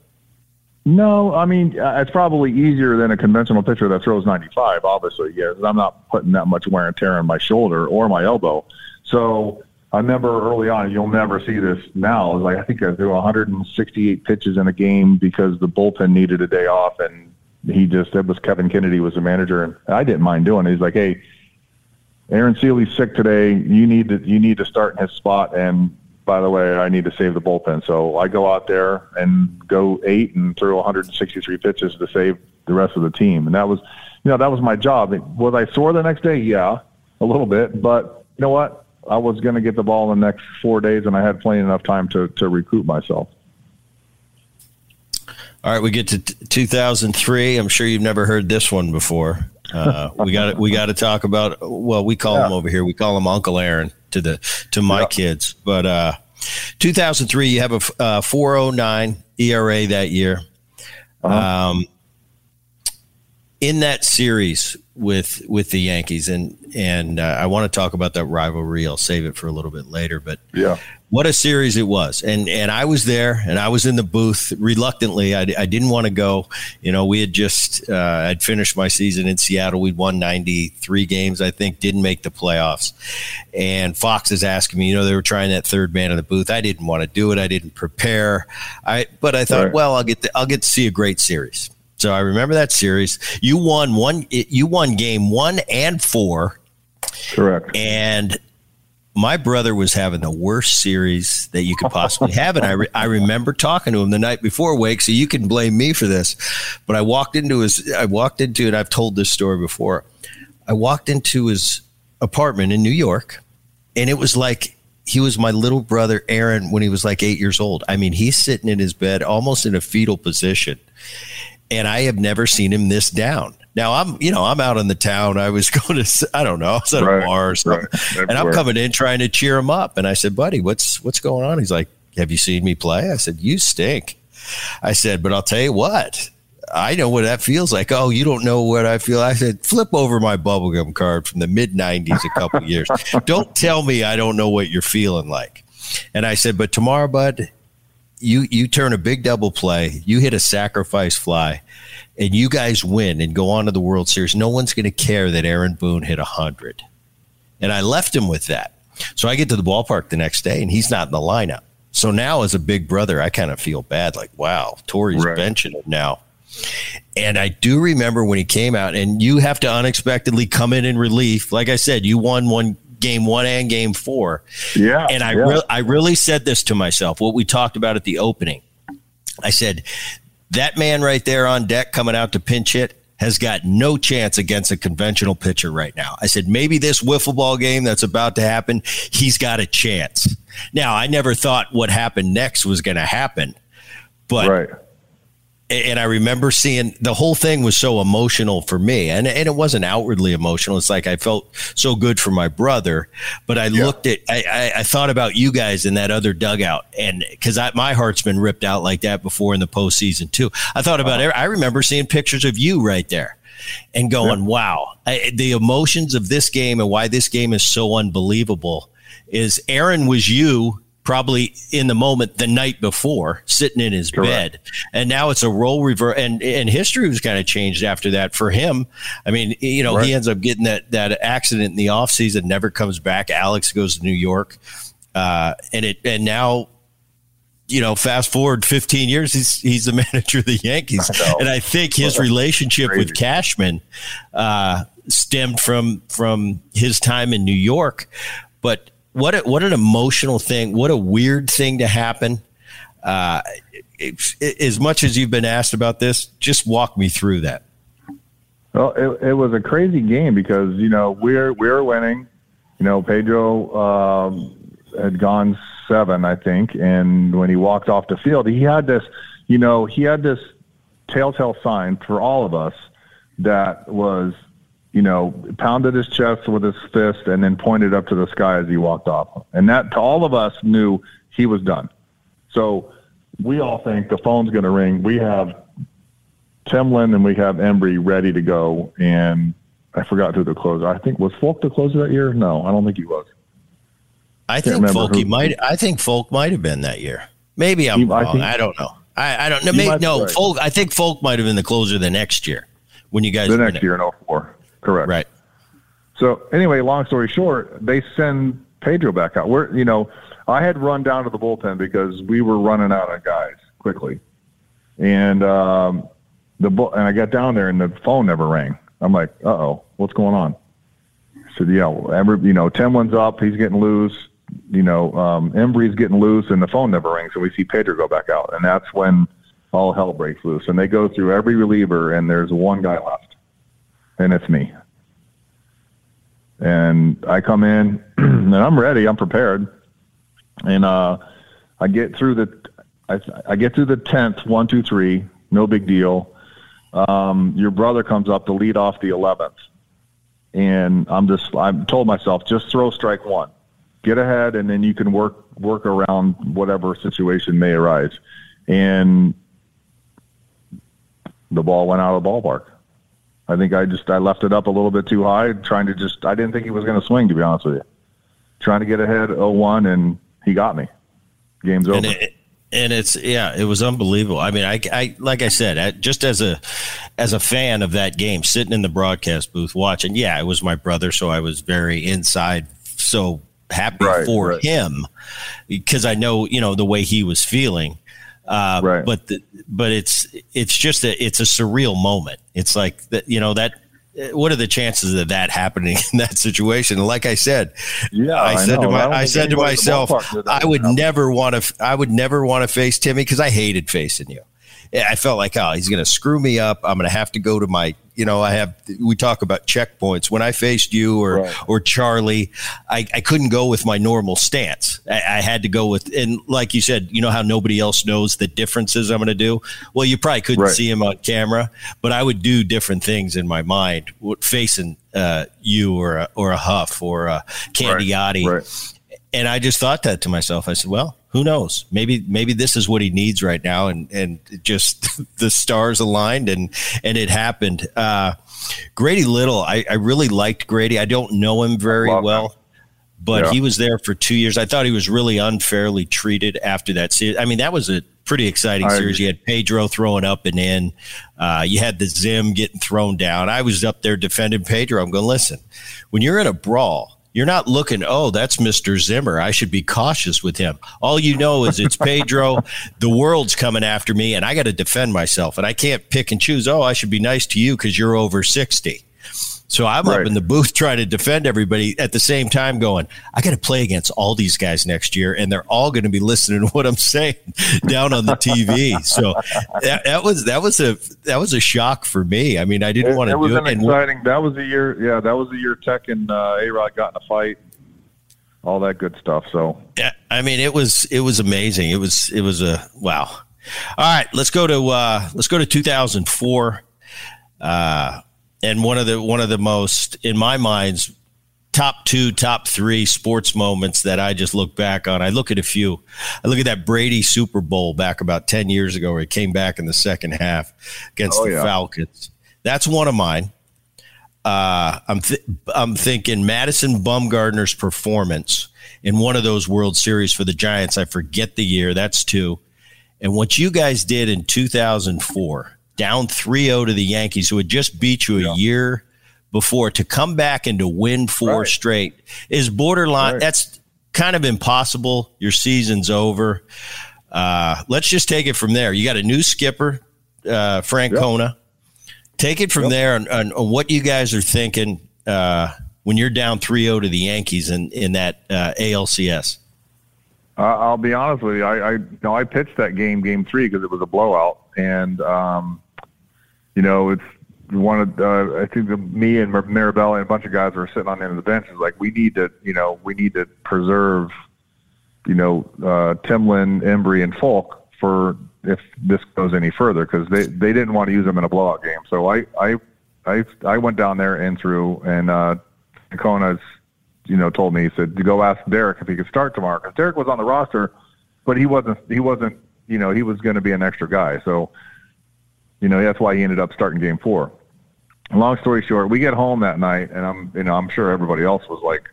No, I mean uh, it's probably easier than a conventional pitcher that throws 95. Obviously, yes. I'm not putting that much wear and tear on my shoulder or my elbow, so I remember early on, you'll never see this now. Like I think I threw 168 pitches in a game because the bullpen needed a day off, and he just it was Kevin Kennedy was the manager, and I didn't mind doing it. He's like, "Hey, Aaron Sele's sick today. You need to you need to start in his spot." And by the way, I need to save the bullpen, so I go out there and go eight and throw 163 pitches to save the rest of the team, and that was, you know, that was my job. Was I sore the next day? Yeah, a little bit, but you know what? I was going to get the ball in the next four days, and I had plenty enough time to to recoup myself. All right, we get to t- 2003. I'm sure you've never heard this one before. Uh, we got we got to talk about. Well, we call yeah. him over here. We call him Uncle Aaron to the to my kids. But uh, 2003, you have a uh, 409 ERA that year. Uh-huh. Um, in that series with with the Yankees, and and uh, I want to talk about that rivalry. I'll save it for a little bit later, but yeah, what a series it was. And and i was there and i was in the booth reluctantly. I, I didn't want to go. You know we had just uh, i'd finished my season in seattle. We'd won 93 games i think didn't make the playoffs. And fox is asking me you know they were trying that third man in the booth. I didn't want to do it. I didn't prepare. I but i thought right. well i'll get to, i'll get to see a great series so i remember that series you won one you won game one and four correct and my brother was having the worst series that you could possibly have. And I, re- I remember talking to him the night before Wake, so you can blame me for this. But I walked into his, I walked into, and I've told this story before. I walked into his apartment in New York, and it was like he was my little brother Aaron when he was like eight years old. I mean, he's sitting in his bed almost in a fetal position. And I have never seen him this down. Now I'm, you know, I'm out in the town. I was going to, I don't know, I was at right, a bar or something, right, and I'm coming in trying to cheer him up. And I said, "Buddy, what's what's going on?" He's like, "Have you seen me play?" I said, "You stink." I said, "But I'll tell you what." I know what that feels like. Oh, you don't know what I feel. I said, flip over my bubblegum card from the mid 90s a couple years. Don't tell me I don't know what you're feeling like. And I said, but tomorrow, bud, you you turn a big double play, you hit a sacrifice fly, and you guys win and go on to the World Series, no one's going to care that Aaron Boone hit a 100. And I left him with that. So I get to the ballpark the next day and he's not in the lineup. So now, as a big brother, I kind of feel bad like, wow, Torre's right. benching him now. And I do remember when he came out, and you have to unexpectedly come in in relief. Like I said, you won one game one and game four. Yeah. And I, yeah. Re- I really said this to myself, what we talked about at the opening. I said, that man right there on deck coming out to pinch hit has got no chance against a conventional pitcher right now. I said, maybe this wiffle ball game that's about to happen, he's got a chance. Now, I never thought what happened next was going to happen, but right and I remember seeing the whole thing was so emotional for me, and and it wasn't outwardly emotional. It's like I felt so good for my brother, but I yeah. looked at I, I, I thought about you guys in that other dugout, and because I my heart's been ripped out like that before in the postseason too. I thought about uh-huh. it. I remember seeing pictures of you right there, and going, yeah. "Wow!" I, the emotions of this game and why this game is so unbelievable is Aaron was you probably in the moment the night before, sitting in his Correct. bed. And now it's a role reverse. And, and history was kind of changed after that for him. I mean, you know, right. he ends up getting that, that accident in the offseason, never comes back. Alex goes to New York. Uh, and it, and now, you know, fast forward 15 years, he's, he's the manager of the Yankees. I and I think his relationship with Cashman, uh, stemmed from, from his time in New York. But what a, what an emotional thing. What a weird thing to happen. Uh, it, it, as much as you've been asked about this, just walk me through that. Well, it, it was a crazy game because you know we're we're winning. You know, Pedro um, had gone seven, I think, and when he walked off the field, he had this. You know, he had this telltale sign for all of us that was you know, pounded his chest with his fist and then pointed up to the sky as he walked off. And that, to all of us, knew he was done. So we all think the phone's going to ring. We have Timlin and we have Embree ready to go. And I forgot who the closer. I think was Foulke the closer that year. No, I don't think he was. I think Folky might. I think Foulke might have been that year. Maybe I'm he, wrong. I, think, I, don't know. I, I don't know. Maybe, no, right. Foulke. I think Foulke might have been the closer the next year when you guys the next year in 04. Correct. Right. So anyway, long story short, they send Pedro back out. We're you know, I had run down to the bullpen because we were running out of guys quickly, and um, the and I got down there and the phone never rang. I'm like, uh oh, what's going on? I said, yeah, every, you know, Timlin's up, he's getting loose. You know, um, Embree's getting loose, and the phone never rings. So we see Pedro go back out, and that's when all hell breaks loose. And they go through every reliever, and there's one guy left and it's me. And I come in and I'm ready. I'm prepared. And uh, I get through the I, I get through the tenth, one, two, three, no big deal. Um, your brother comes up to lead off the eleventh, and I'm just I'm told myself just throw strike one, get ahead, and then you can work work around whatever situation may arise. And the ball went out of the ballpark. I think I just I left it up a little bit too high, trying to just I didn't think he was going to swing. To be honest with you, trying to get ahead 0-1, and he got me. Game's over. And, it, and it's yeah, it was unbelievable. I mean, I, I like I said, I, just as a as a fan of that game, sitting in the broadcast booth watching. Yeah, it was my brother, so I was very inside. So happy Right, for right. him because I know you know the way he was feeling. Uh, Right. But the, but it's it's just a it's a surreal moment. It's like that you know that. What are the chances of that happening in that situation? Like I said, Yeah, I, I said know. to my, don't I said to anybody in the myself, ballpark did that I would never want to. I would never want to face Timmy because I hated facing you. I felt like, oh, he's going to screw me up. I'm going to have to go to my, you know, I have. We talk about checkpoints. When I faced you or Right. or Charlie, I, I couldn't go with my normal stance. I, I had to go with, and like you said, you know how nobody else knows the differences I'm going to do. Well, you probably couldn't Right. see him on camera, but I would do different things in my mind facing uh, you or a, or a Hough or a Candiotti Right. and I just thought that to myself. I said, "Well, who knows? Maybe maybe this is what he needs right now." And and just the stars aligned, and and it happened. Uh, Grady Little, I, I really liked Grady. I don't know him very well, but Yeah. he was there for two years. I thought he was really unfairly treated after that series. I mean, that was a pretty exciting I series. agree. You had Pedro throwing up and in. Uh, you had the Zim getting thrown down. I was up there defending Pedro. I'm going, listen, when you're in a brawl, you're not looking, oh, that's Mr. Zimmer. I should be cautious with him. All you know is it's Pedro. the world's coming after me, and I got to defend myself. And I can't pick and choose, oh, I should be nice to you because you're over 60. So I'm up in the booth trying to defend everybody at the same time going, I got to play against all these guys next year, and they're all going to be listening to what I'm saying down on the TV. So that, that was that was a that was a shock for me. I mean, I didn't want to it was do it. And exciting. That was the year. Yeah, that was the year Tek and uh, A Rod got in a fight. All that good stuff. So Yeah, I mean, it was it was amazing. It was it was a wow. All right, let's go to uh, let's go to 2004, uh, and one of the one of the most in my mind's top two, top three sports moments that I just look back on. I look at a few. I look at that Brady Super Bowl back about ten years ago, where he came back in the second half against Oh, the yeah. Falcons. That's one of mine. Uh, I'm th- I'm thinking Madison Bumgarner's performance in one of those World Series for the Giants. I forget the year. That's two. And what you guys did in 2004, down 3-0 to the Yankees, who had just beat you a year before, to come back and to win four Right. straight is borderline. Right. That's kind of impossible. Your season's over. Uh, let's just take it from there. You got a new skipper, uh, Francona. Take it from there on, on, on what you guys are thinking uh, when you're down 3-0 to the Yankees in, in that uh, ALCS. I'll be honest with you. I, I, you know, I pitched that game, game three, because it was a blowout, and um, you know, it's one of uh, I think the, me and Mirabelli and a bunch of guys were sitting on the end of the bench. Is like we need to, you know, we need to preserve, you know, uh, Timlin, Embree, and Foulke for if this goes any further because they they didn't want to use them in a blowout game. So I I I I went down there and threw, and uh, Kona's you know, told me he said to go ask Derek if he could start tomorrow because Derek was on the roster, but he wasn't. He wasn't. You know, he was going to be an extra guy. So, you know, that's why he ended up starting Game Four. Long story short, we get home that night, and I'm, you know, I'm sure everybody else was like,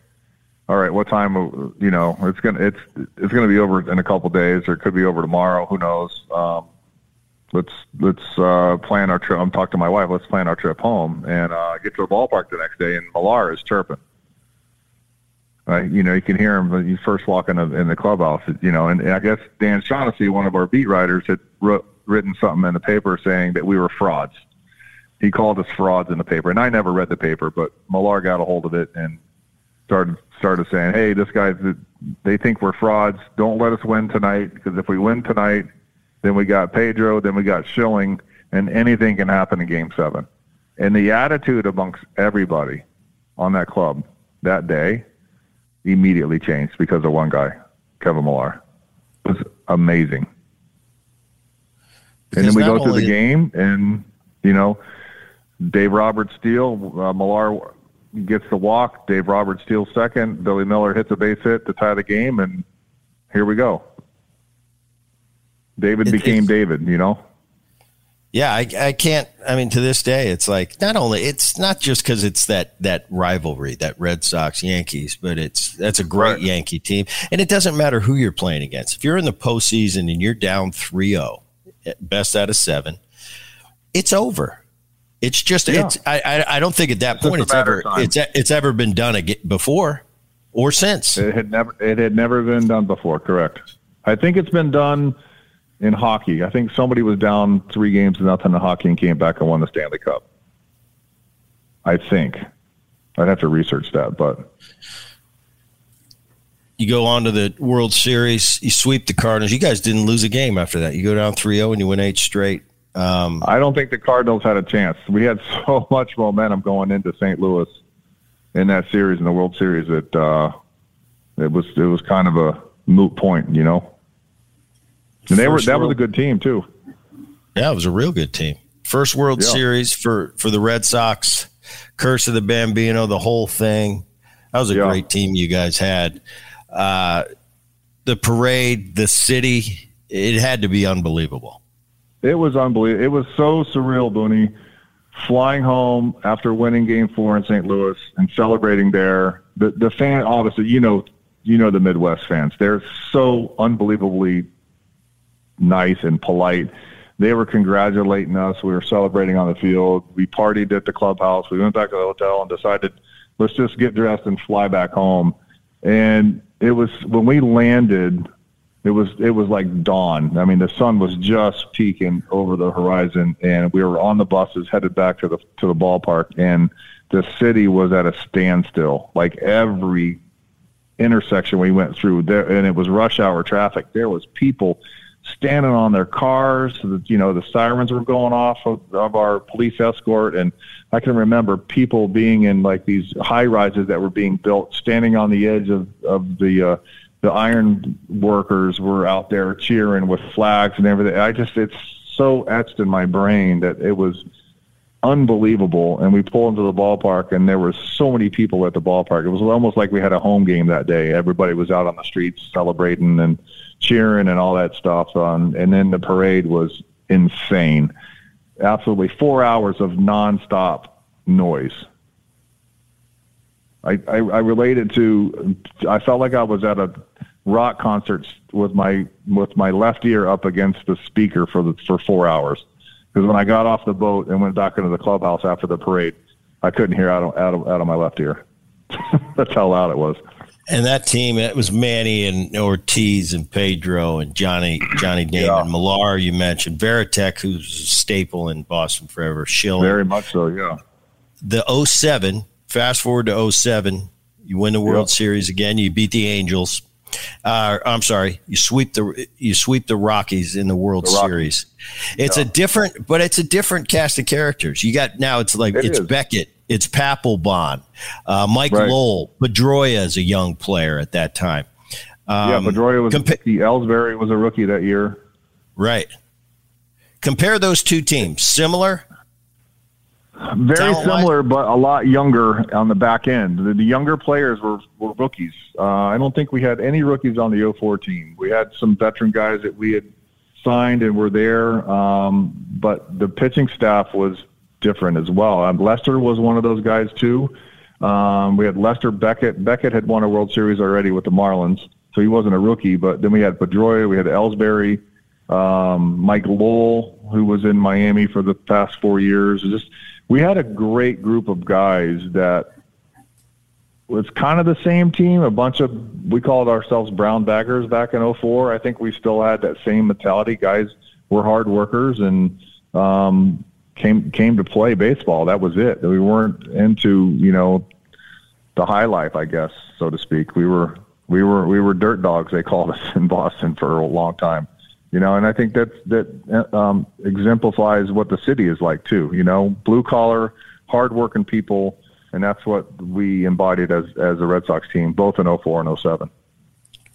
"All right, what time? You know, it's gonna, it's, it's gonna be over in a couple days, or it could be over tomorrow. Who knows? Um, let's let's uh, plan our trip. I'm talking to my wife. Let's plan our trip home and uh, get to the ballpark the next day. And Millar is chirping. Uh, you know, you can hear him when you first walk in the, in the clubhouse. You know, and, I guess Dan Shaughnessy, one of our beat writers, had wrote, written something in the paper saying that we were frauds. He called us frauds in the paper, and I never read the paper, but Millar got a hold of it and started started saying, "Hey, this guy's they think we're frauds. Don't let us win tonight because if we win tonight, then we got Pedro, then we got Schilling, and anything can happen in Game Seven. And the attitude amongst everybody on that club that day immediately changed because of one guy, Kevin Millar. It was amazing. And then we go through the game, and you know, Dave Roberts steal. Uh, Millar gets the walk. Dave Roberts steals second. Billy Mueller hits a base hit to tie the game, and here we go. David It- became David. You know. Yeah, I, I can't. I mean, to this day, it's like not only it's not just because it's that that rivalry, that Red Sox Yankees, but it's that's a great right. Yankee team, and it doesn't matter who you're playing against. If you're in the postseason and you're down 3-0, best out of seven, it's over. It's just yeah. it's. I, I don't think at that it's point it's ever it's it's ever been done again before or since. It had never it had never been done before. Correct. I think it's been done in hockey. I think somebody was down three games to nothing in hockey and came back and won the Stanley Cup. I think. I'd have to research that, but you go on to the World Series, you sweep the Cardinals. You guys didn't lose a game after that. You go down 3-0 and you win eight straight. Um, I don't think the Cardinals had a chance. We had so much momentum going into St. Louis in that series in the World Series that uh, it was it was kind of a moot point, you know. And they were that was a good team too. Yeah, it was a real good team. First World yeah. Series for for the Red Sox. Curse of the Bambino, the whole thing. That was a yeah. great team you guys had. Uh, the parade, the city, it had to be unbelievable. It was unbelievable. It was so surreal, Booney. Flying home after winning Game Four in St. Louis and celebrating there. The the fan, obviously, you know, you know the Midwest fans. They're so unbelievably nice and polite. They were congratulating us. We were celebrating on the field. We partied at the clubhouse. We went back to the hotel and decided, let's just get dressed and fly back home. And it was when we landed, it was it was like dawn. I mean, the sun was just peeking over the horizon, and we were on the buses headed back to the to the ballpark, and the city was at a standstill. Like every intersection we went through there, and it was rush hour traffic. There was people standing on their cars. You know, the sirens were going off of, of our police escort, and I can remember people being in like these high rises that were being built, standing on the edge of of the uh, the iron workers were out there cheering with flags and everything. I just it's so etched in my brain that it was unbelievable. And we pulled into the ballpark, and there were so many people at the ballpark. It was almost like we had a home game that day. Everybody was out on the streets celebrating and cheering and all that stuff. Um, and then the parade was insane. Absolutely four hours of nonstop noise. I, I, I related to. I felt like I was at a rock concert with my with my left ear up against the speaker for the for four hours. Because when I got off the boat and went back into the clubhouse after the parade, I couldn't hear out of out of, out of my left ear. That's how loud it was. And that team, it was Manny and Ortiz and Pedro and Johnny Johnny Damon, yeah. Millar. You mentioned Varitek, who's a staple in Boston forever. Schilling, very much so. Yeah. The 07, Fast forward to 07, you win the World yep. Series again. You beat the Angels. Uh, I'm sorry, you sweep the you sweep the Rockies in the World the Series. It's yeah. a different, but it's a different cast of characters. You got now. It's like it it's is. Beckett, it's Papelbon, uh, Mike right. Lowell, Pedroia is a young player at that time. Um, yeah, Pedroia was compa- the Ellsbury was a rookie that year. Right. Compare those two teams. Similar. Very similar, but a lot younger on the back end. The, the younger players were, were rookies. Uh, I don't think we had any rookies on the 04 team. We had some veteran guys that we had signed and were there, um, but the pitching staff was different as well. Um, Lester was one of those guys too. Um, we had Lester Beckett. Beckett had won a World Series already with the Marlins, so he wasn't a rookie. But then we had Pedroia, we had Ellsbury, um, Mike Lowell, who was in Miami for the past four years. Just we had a great group of guys that was kind of the same team. A bunch of we called ourselves brown baggers back in 04. I think we still had that same mentality. Guys were hard workers and um, came came to play baseball. That was it. We weren't into you know the high life, I guess, so to speak. We were we were we were dirt dogs. They called us in Boston for a long time you know, and I think that that um, exemplifies what the city is like too. You know, blue collar, hardworking people, and that's what we embodied as as a Red Sox team, both in 04 and 07.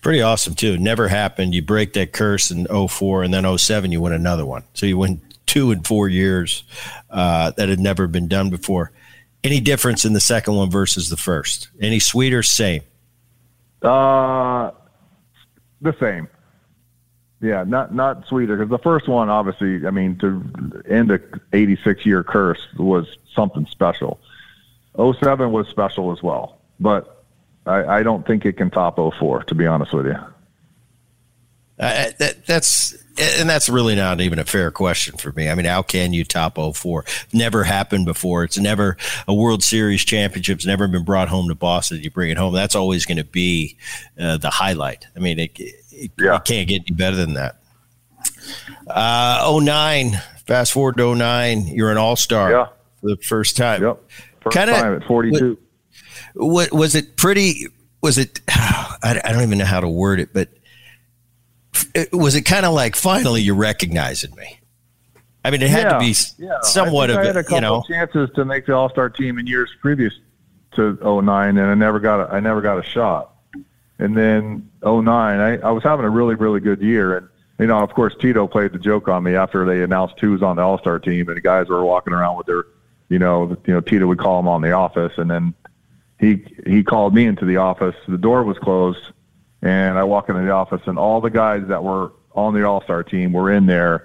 Pretty awesome too. Never happened. You break that curse in 04 and then 07 you win another one. So you win two in four years uh, that had never been done before. Any difference in the second one versus the first? Any sweeter? Same. Uh, the same Yeah, not not sweeter because the first one, obviously, I mean, to end a 86 year curse was something special. 07 was special as well, but I, I don't think it can top 04, to be honest with you. Uh, that, that's and that's really not even a fair question for me. I mean, how can you top 04? Never happened before. It's never a World Series championship's never been brought home to Boston. You bring it home. That's always going to be uh, the highlight. I mean, it, it, yeah. it, can't get any better than that. Uh, 09, fast forward to 09, you're an all star yeah. for the first time. Yep. First Kinda, time at 42. What, was it pretty? Was it, I, I don't even know how to word it, but was it kind of like finally you're recognizing me? I mean, it had yeah, to be yeah. somewhat I of I had a couple you know chances to make the All Star team in years previous to 09, and I never got a, I never got a shot. And then 09, I, I was having a really really good year, and you know, of course, Tito played the joke on me after they announced who was on the All Star team, and the guys were walking around with their, you know, you know, Tito would call them on the office, and then he he called me into the office. The door was closed and I walk into the office, and all the guys that were on the All Star team were in there.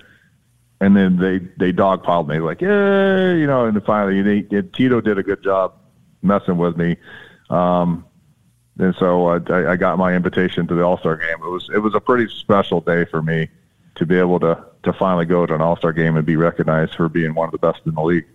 And then they they dogpiled me like, yeah, you know. And finally, they, Tito did a good job messing with me. Um, and so I, I got my invitation to the All Star game. It was it was a pretty special day for me to be able to to finally go to an All Star game and be recognized for being one of the best in the league.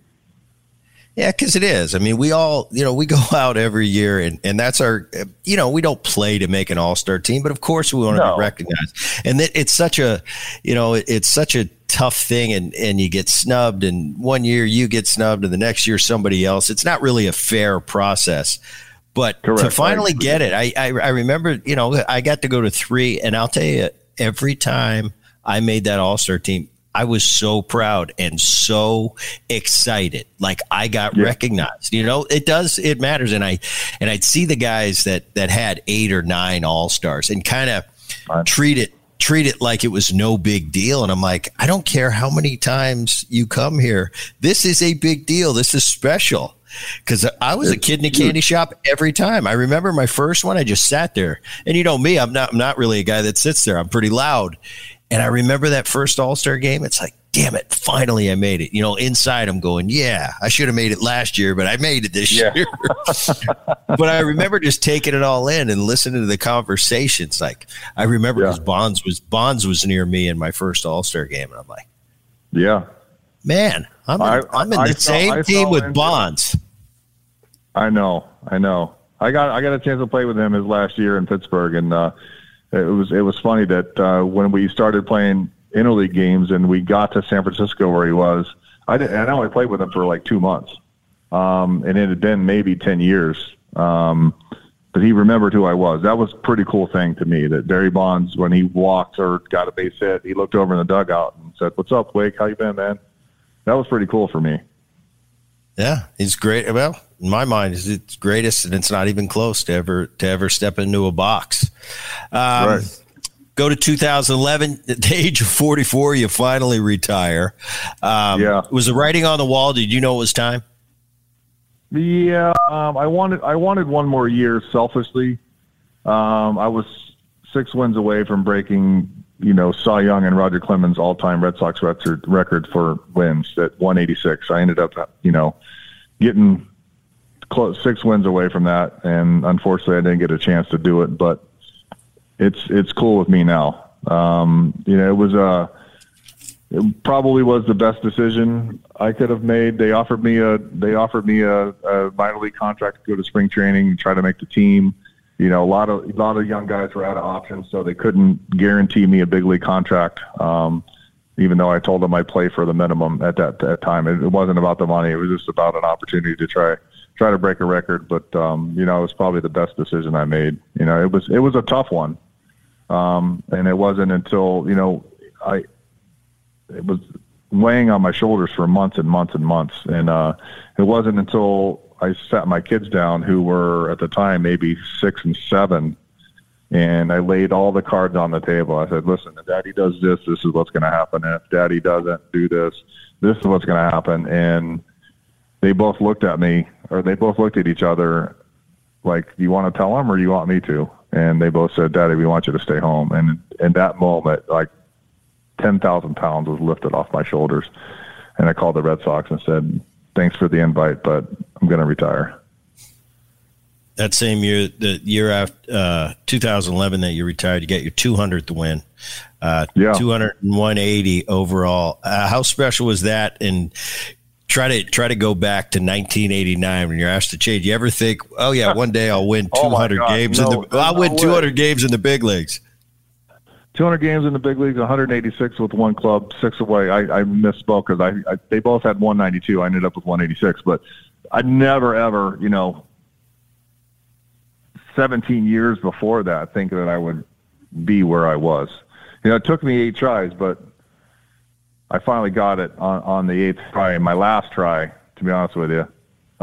Yeah, because it is. I mean, we all, you know, we go out every year, and, and that's our, you know, we don't play to make an all star team, but of course we want to no. be recognized. And it, it's such a, you know, it, it's such a tough thing, and and you get snubbed, and one year you get snubbed, and the next year somebody else. It's not really a fair process. But Correct. to finally get it, I, I I remember, you know, I got to go to three, and I'll tell you, every time I made that all star team, I was so proud and so excited. Like I got yeah. recognized. You know, it does it matters. And I and I'd see the guys that that had eight or nine all stars and kind of treat it treat it like it was no big deal. And I'm like, I don't care how many times you come here. This is a big deal. This is special. Because I was a kid in a candy shop every time. I remember my first one. I just sat there, and you know me. I'm not. I'm not really a guy that sits there. I'm pretty loud, and I remember that first All Star game. It's like, damn it, finally I made it. You know, inside I'm going, yeah, I should have made it last year, but I made it this yeah. year. but I remember just taking it all in and listening to the conversations. Like I remember because yeah. Bonds was Bonds was near me in my first All Star game, and I'm like, yeah, man, I'm in, I, I'm in I the same team with Bonds. I know, I know. I got I got a chance to play with him his last year in Pittsburgh, and uh, it was it was funny that uh, when we started playing interleague games and we got to San Francisco where he was, I did, I only played with him for like two months, um, and it had been maybe ten years. Um, but he remembered who I was. That was a pretty cool thing to me. That Barry Bonds, when he walked or got a base hit, he looked over in the dugout and said, "What's up, Wake? How you been, man?" That was pretty cool for me. Yeah, he's great. Well, in my mind, is it's greatest, and it's not even close to ever to ever step into a box. Um, right. Go to 2011. At the age of 44, you finally retire. Um, yeah. Was the writing on the wall? Did you know it was time? Yeah, um, I wanted I wanted one more year. Selfishly, um, I was six wins away from breaking, you know, Cy Young and Roger Clemens all-time Red Sox record record for wins at 186. I ended up, you know, getting close six wins away from that, and unfortunately, I didn't get a chance to do it. But it's it's cool with me now. Um, you know, it was a uh, it probably was the best decision I could have made. They offered me a they offered me a, a minor league contract to go to spring training and try to make the team. You know, a lot of a lot of young guys were out of options, so they couldn't guarantee me a big league contract. Um, even though I told them I'd play for the minimum at that, that time, it, it wasn't about the money. It was just about an opportunity to try try to break a record. But um, you know, it was probably the best decision I made. You know, it was it was a tough one, um, and it wasn't until you know I it was weighing on my shoulders for months and months and months, and uh, it wasn't until I sat my kids down, who were at the time maybe six and seven, and I laid all the cards on the table. I said, "Listen, if Daddy does this, this is what's going to happen. And if Daddy doesn't do this, this is what's going to happen." And they both looked at me, or they both looked at each other, like, "Do you want to tell them, or do you want me to?" And they both said, "Daddy, we want you to stay home." And in that moment, like ten thousand pounds was lifted off my shoulders, and I called the Red Sox and said, "Thanks for the invite, but I'm going to retire." That same year, the year after uh, 2011 that you retired, you get your 200th win. Uh, yeah. 200 180 overall. Uh, how special was that? And try to try to go back to 1989 when you're asked to change. You ever think, oh yeah, one day I'll win 200 oh games no, in the I'll no win 200 way. games in the big leagues. 200 games in the big leagues, 186 with one club, six away. I, I misspoke because I, I they both had 192. I ended up with 186, but I never ever, you know, 17 years before that, thinking that I would be where I was. You know, it took me eight tries, but I finally got it on, on the eighth try, my last try, to be honest with you.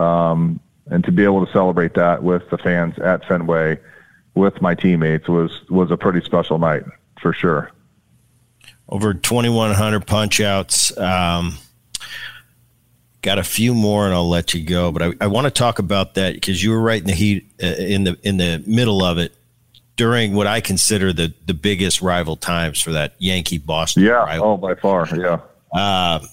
Um, and to be able to celebrate that with the fans at Fenway, with my teammates, was was a pretty special night for sure. Over 2,100 punch outs. Um, got a few more, and I'll let you go. But I, I want to talk about that because you were right in the heat, uh, in the in the middle of it during what I consider the the biggest rival times for that Yankee Boston. Yeah, rival. oh, by far, yeah. Uh,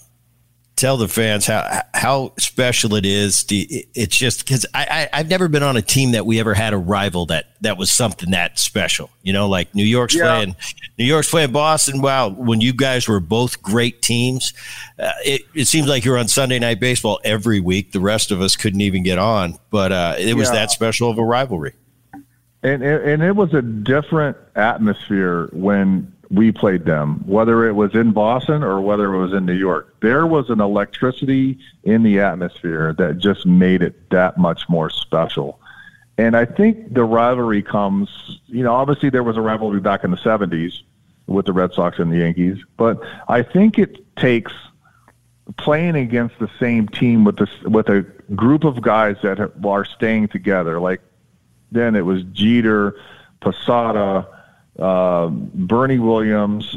tell the fans how how special it is. To, it's just because I, I have never been on a team that we ever had a rival that that was something that special. You know, like New York's yeah. playing New York's playing Boston. Wow, when you guys were both great teams, uh, it it seems like you're on Sunday Night Baseball every week. The rest of us couldn't even get on, but uh, it was yeah. that special of a rivalry and and it was a different atmosphere when we played them, whether it was in Boston or whether it was in New York. There was an electricity in the atmosphere that just made it that much more special. And I think the rivalry comes, you know, obviously there was a rivalry back in the 70s with the Red Sox and the Yankees, but I think it takes playing against the same team with this with a group of guys that are staying together, like then it was Jeter, Posada, uh, Bernie Williams,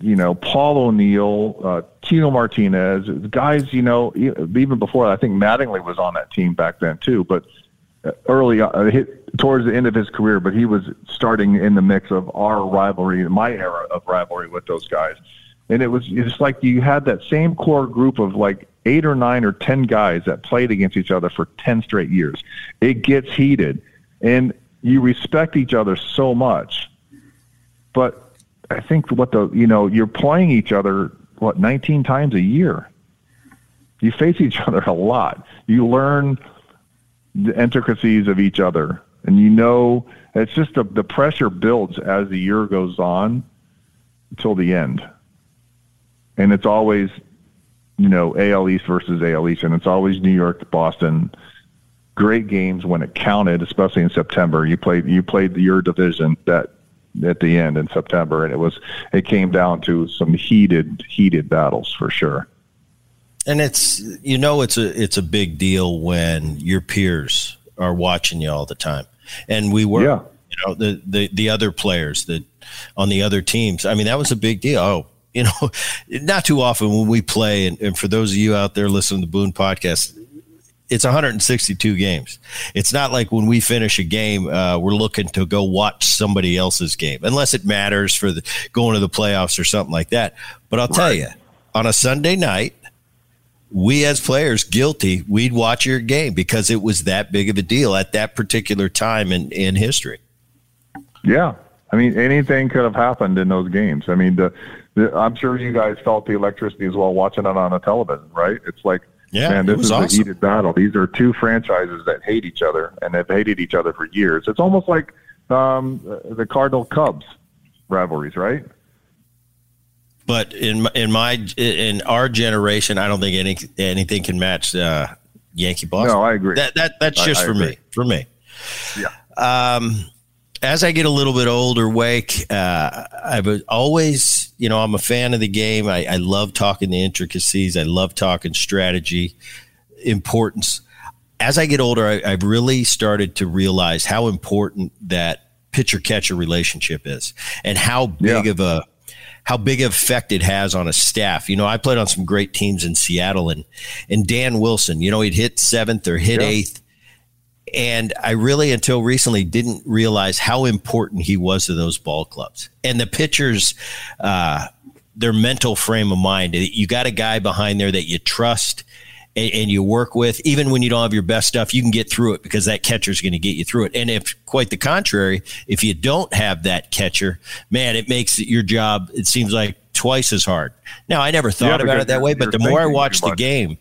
you know, Paul O'Neill, uh, Tino Martinez, guys, you know, even before I think Mattingly was on that team back then too, but uh, early uh, towards the end of his career, but he was starting in the mix of our rivalry, my era of rivalry with those guys. And it was just like you had that same core group of like eight or nine or ten guys that played against each other for 10 straight years. It gets heated and you respect each other so much. But I think what the you know you're playing each other what 19 times a year. You face each other a lot. You learn the intricacies of each other, and you know it's just the the pressure builds as the year goes on until the end, and it's always you know AL East versus AL East, and it's always New York, Boston, great games when it counted, especially in September. You played you played your division that at the end in September, and it was it came down to some heated heated battles for sure. And it's you know it's a it's a big deal when your peers are watching you all the time, and we were yeah. you know the the the other players that on the other teams. I mean that was a big deal. Oh, you know, not too often when we play, and, and for those of you out there listening to the Boone podcast, it's 162 games. It's not like when we finish a game, uh, we're looking to go watch somebody else's game, unless it matters for the, going to the playoffs or something like that. But I'll right. tell you, on a Sunday night, we as players guilty, we'd watch your game because it was that big of a deal at that particular time in, in history. Yeah. I mean, anything could have happened in those games. I mean, the, the, I'm sure you guys felt the electricity as well watching it on a television, right? It's like – yeah, man, this is awesome. a heated battle. These are two franchises that hate each other and have hated each other for years. It's almost like um, the Cardinal Cubs rivalries, right? But in in my in our generation, I don't think any anything can match uh, Yankee Boston. No, I agree. That that that's just I, I for agree. me. For me. Yeah. Um, as I get a little bit older, Wake, uh, I've always, you know, I'm a fan of the game. I, I love talking the intricacies. I love talking strategy, importance. As I get older, I, I've really started to realize how important that pitcher catcher relationship is and how big yeah. of a how big of effect it has on a staff. You know, I played on some great teams in Seattle and and Dan Wilson, you know, he'd hit seventh or hit yeah. eighth and I really, until recently, didn't realize how important he was to those ball clubs. And the pitchers, uh, their mental frame of mind. You got a guy behind there that you trust and, and, you work with, even when you don't have your best stuff, you can get through it because that catcher is going to get you through it. And if quite the contrary, if you don't have that catcher, man, it makes your job, it seems like twice as hard. Now, I never thought yeah, about it that way, but the more I watch the game,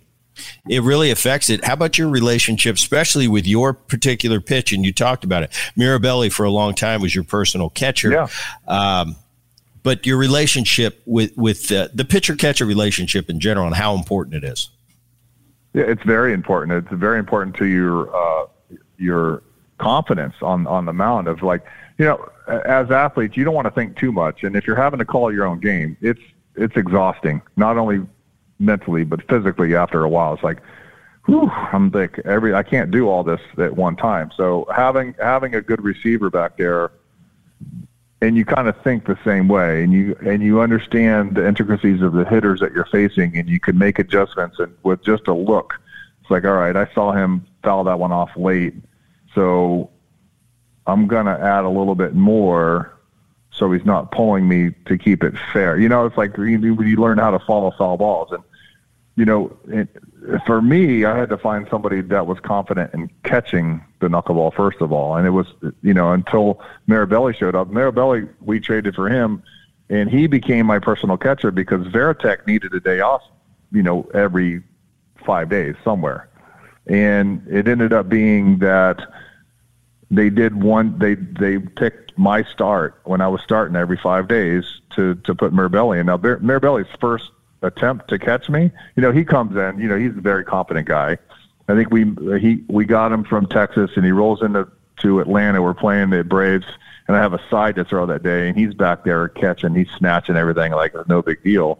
it really affects it. How about your relationship, especially with your particular pitch? And you talked about it. Mirabelli for a long time was your personal catcher. Yeah. Um, but your relationship with with uh, the pitcher catcher relationship in general and how important it is. Yeah, it's very important. It's very important to your uh, your confidence on on the mound of like you know as athletes you don't want to think too much and if you're having to call your own game it's it's exhausting not only mentally but physically after a while it's like whew, I'm like every I can't do all this at one time. So having having a good receiver back there and you kind of think the same way and you and you understand the intricacies of the hitters that you're facing and you can make adjustments and with just a look it's like all right i saw him foul that one off late so i'm going to add a little bit more so he's not pulling me to keep it fair. You know it's like you, you learn how to follow foul balls and you know it, for me, I had to find somebody that was confident in catching the knuckleball first of all, and it was you know until Mirabelli showed up. Mirabelli, we traded for him, and he became my personal catcher because Varitek needed a day off, you know, every five days somewhere, and it ended up being that they did one. They they picked my start when I was starting every five days to to put Mirabelli in. Now Mirabelli's first attempt to catch me. You know, he comes in. You know, he's a very competent guy. I think we he we got him from Texas, and he rolls into to Atlanta. We're playing the Braves, and I have a side to throw that day, and he's back there catching, he's snatching everything like it's no big deal.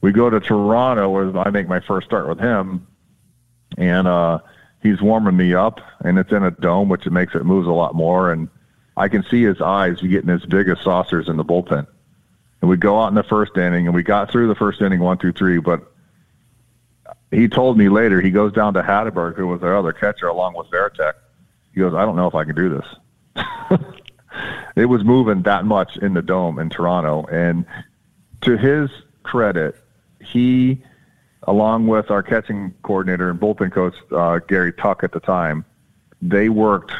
We go to Toronto, where I make my first start with him, and uh, he's warming me up, and it's in a dome, which it makes it moves a lot more, and I can see his eyes getting as big as saucers in the bullpen and we go out in the first inning, and we got through the first inning one through three. But he told me later he goes down to Hatteberg, who was our other catcher, along with Varitek. He goes, I don't know if I can do this. it was moving that much in the dome in Toronto, and to his credit, he, along with our catching coordinator and bullpen coach uh, Gary Tuck at the time, they worked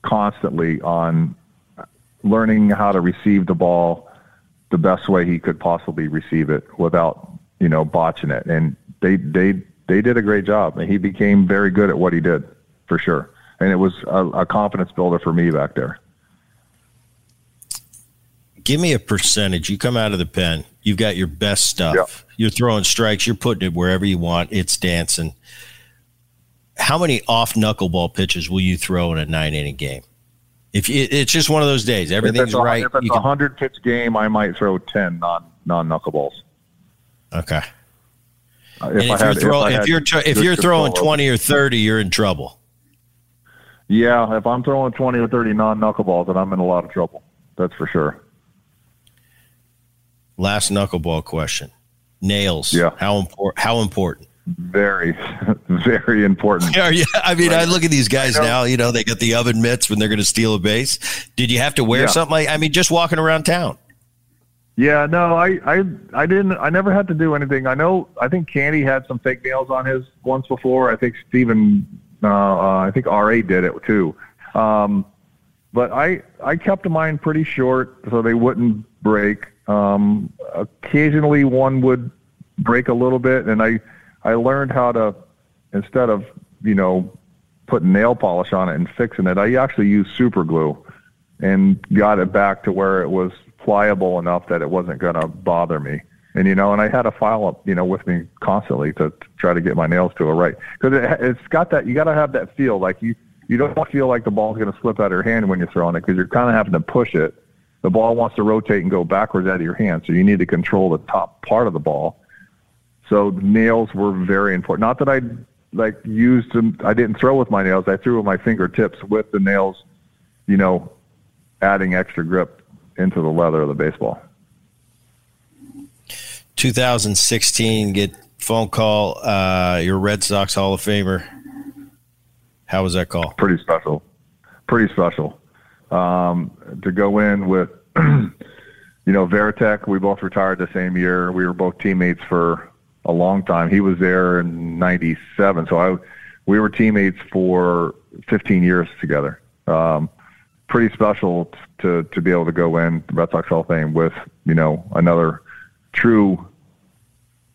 constantly on learning how to receive the ball the best way he could possibly receive it without you know botching it. And they they they did a great job. And he became very good at what he did for sure. And it was a, a confidence builder for me back there. Give me a percentage. You come out of the pen. You've got your best stuff. Yeah. you're throwing strikes. You're putting it wherever you want. It's dancing. How many off knuckleball pitches will you throw in a nine inning game if you, it's just one of those days, everything's if right. If it's a hundred pitch game, I might throw ten non non knuckleballs. Okay. Uh, if, if, had, you're throw, if, if you're if you're throwing twenty or thirty, you're in trouble. Yeah, if I'm throwing twenty or thirty non knuckleballs, then I'm in a lot of trouble. That's for sure. Last knuckleball question: nails. Yeah. How important? How important? Very, very important. Yeah, yeah. I mean, right. I look at these guys now. You know, they got the oven mitts when they're going to steal a base. Did you have to wear yeah. something like? I mean, just walking around town. Yeah, no, I, I, I didn't. I never had to do anything. I know. I think Candy had some fake nails on his once before. I think Steven, uh, uh, I think R.A. did it too. Um, but I, I kept mine pretty short so they wouldn't break. Um, occasionally, one would break a little bit, and I I learned how to instead of you know putting nail polish on it and fixing it, I actually used super glue and got it back to where it was pliable enough that it wasn't going to bother me. And you know, and I had a file up, you know, with me constantly to, to try to get my nails to a right because it, it's got that. You got to have that feel like you you don't feel like the ball's going to slip out of your hand when you're throwing it because you're kind of having to push it. The ball wants to rotate and go backwards out of your hand, so you need to control the top part of the ball so nails were very important. Not that I like used them. I didn't throw with my nails. I threw with my fingertips with the nails, you know, adding extra grip into the leather of the baseball. 2016, get phone call. Uh, your Red Sox Hall of Famer. How was that call? Pretty special. Pretty special. Um, to go in with, you know, Varitek, we both retired the same year. We were both teammates for a long time. He was there in '97, so I we were teammates for 15 years together. Um, pretty special to to be able to go in the Red Sox Hall of Fame with you know another true,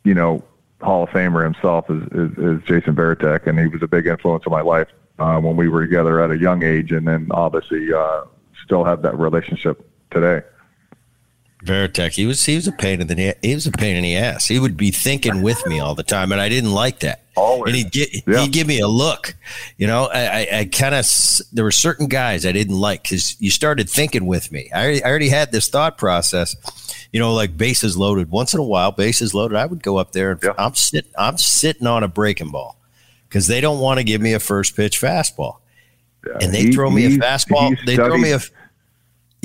you know, Hall of Famer himself is is, is Jason Varitek, and he was a big influence in my life uh, when we were together at a young age, and then obviously uh, still have that relationship today. Varitek, he was he was a pain in the he was a pain in the ass. He would be thinking with me all the time, and I didn't like that. Always. And he'd get Yeah. he'd give me a look. You know, I I, I kind of there were certain guys I didn't like because you started thinking with me. I already, I already had this thought process. You know, like bases loaded. Once in a while, bases loaded. I would go up there and Yeah. I'm sitting I'm sitting on a breaking ball because they don't want to give me a first pitch fastball Yeah, and they he- throw me a fastball. he They throw me a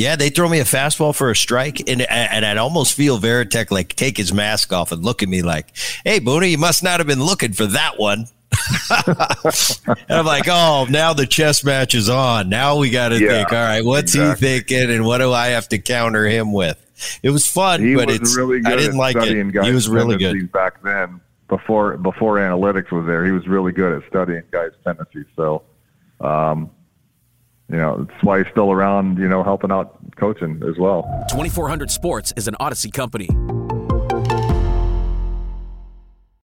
yeah, they throw me a fastball for a strike, and and I'd almost feel Varitek like take his mask off and look at me like, "Hey, Booney, you must not have been looking for that one." and I'm like, "Oh, now the chess match is on. Now we got to Yeah, think. All right, what's exactly. he thinking, and what do I have to counter him with?" It was fun, he but was it's really good I didn't like studying it. Guys' He was really good. back then. Before before analytics was there, he was really good at studying guys' tendencies. So, um, you know, that's why he's still around. You know, helping out coaching as well. 2400 Sports is an Audacy company.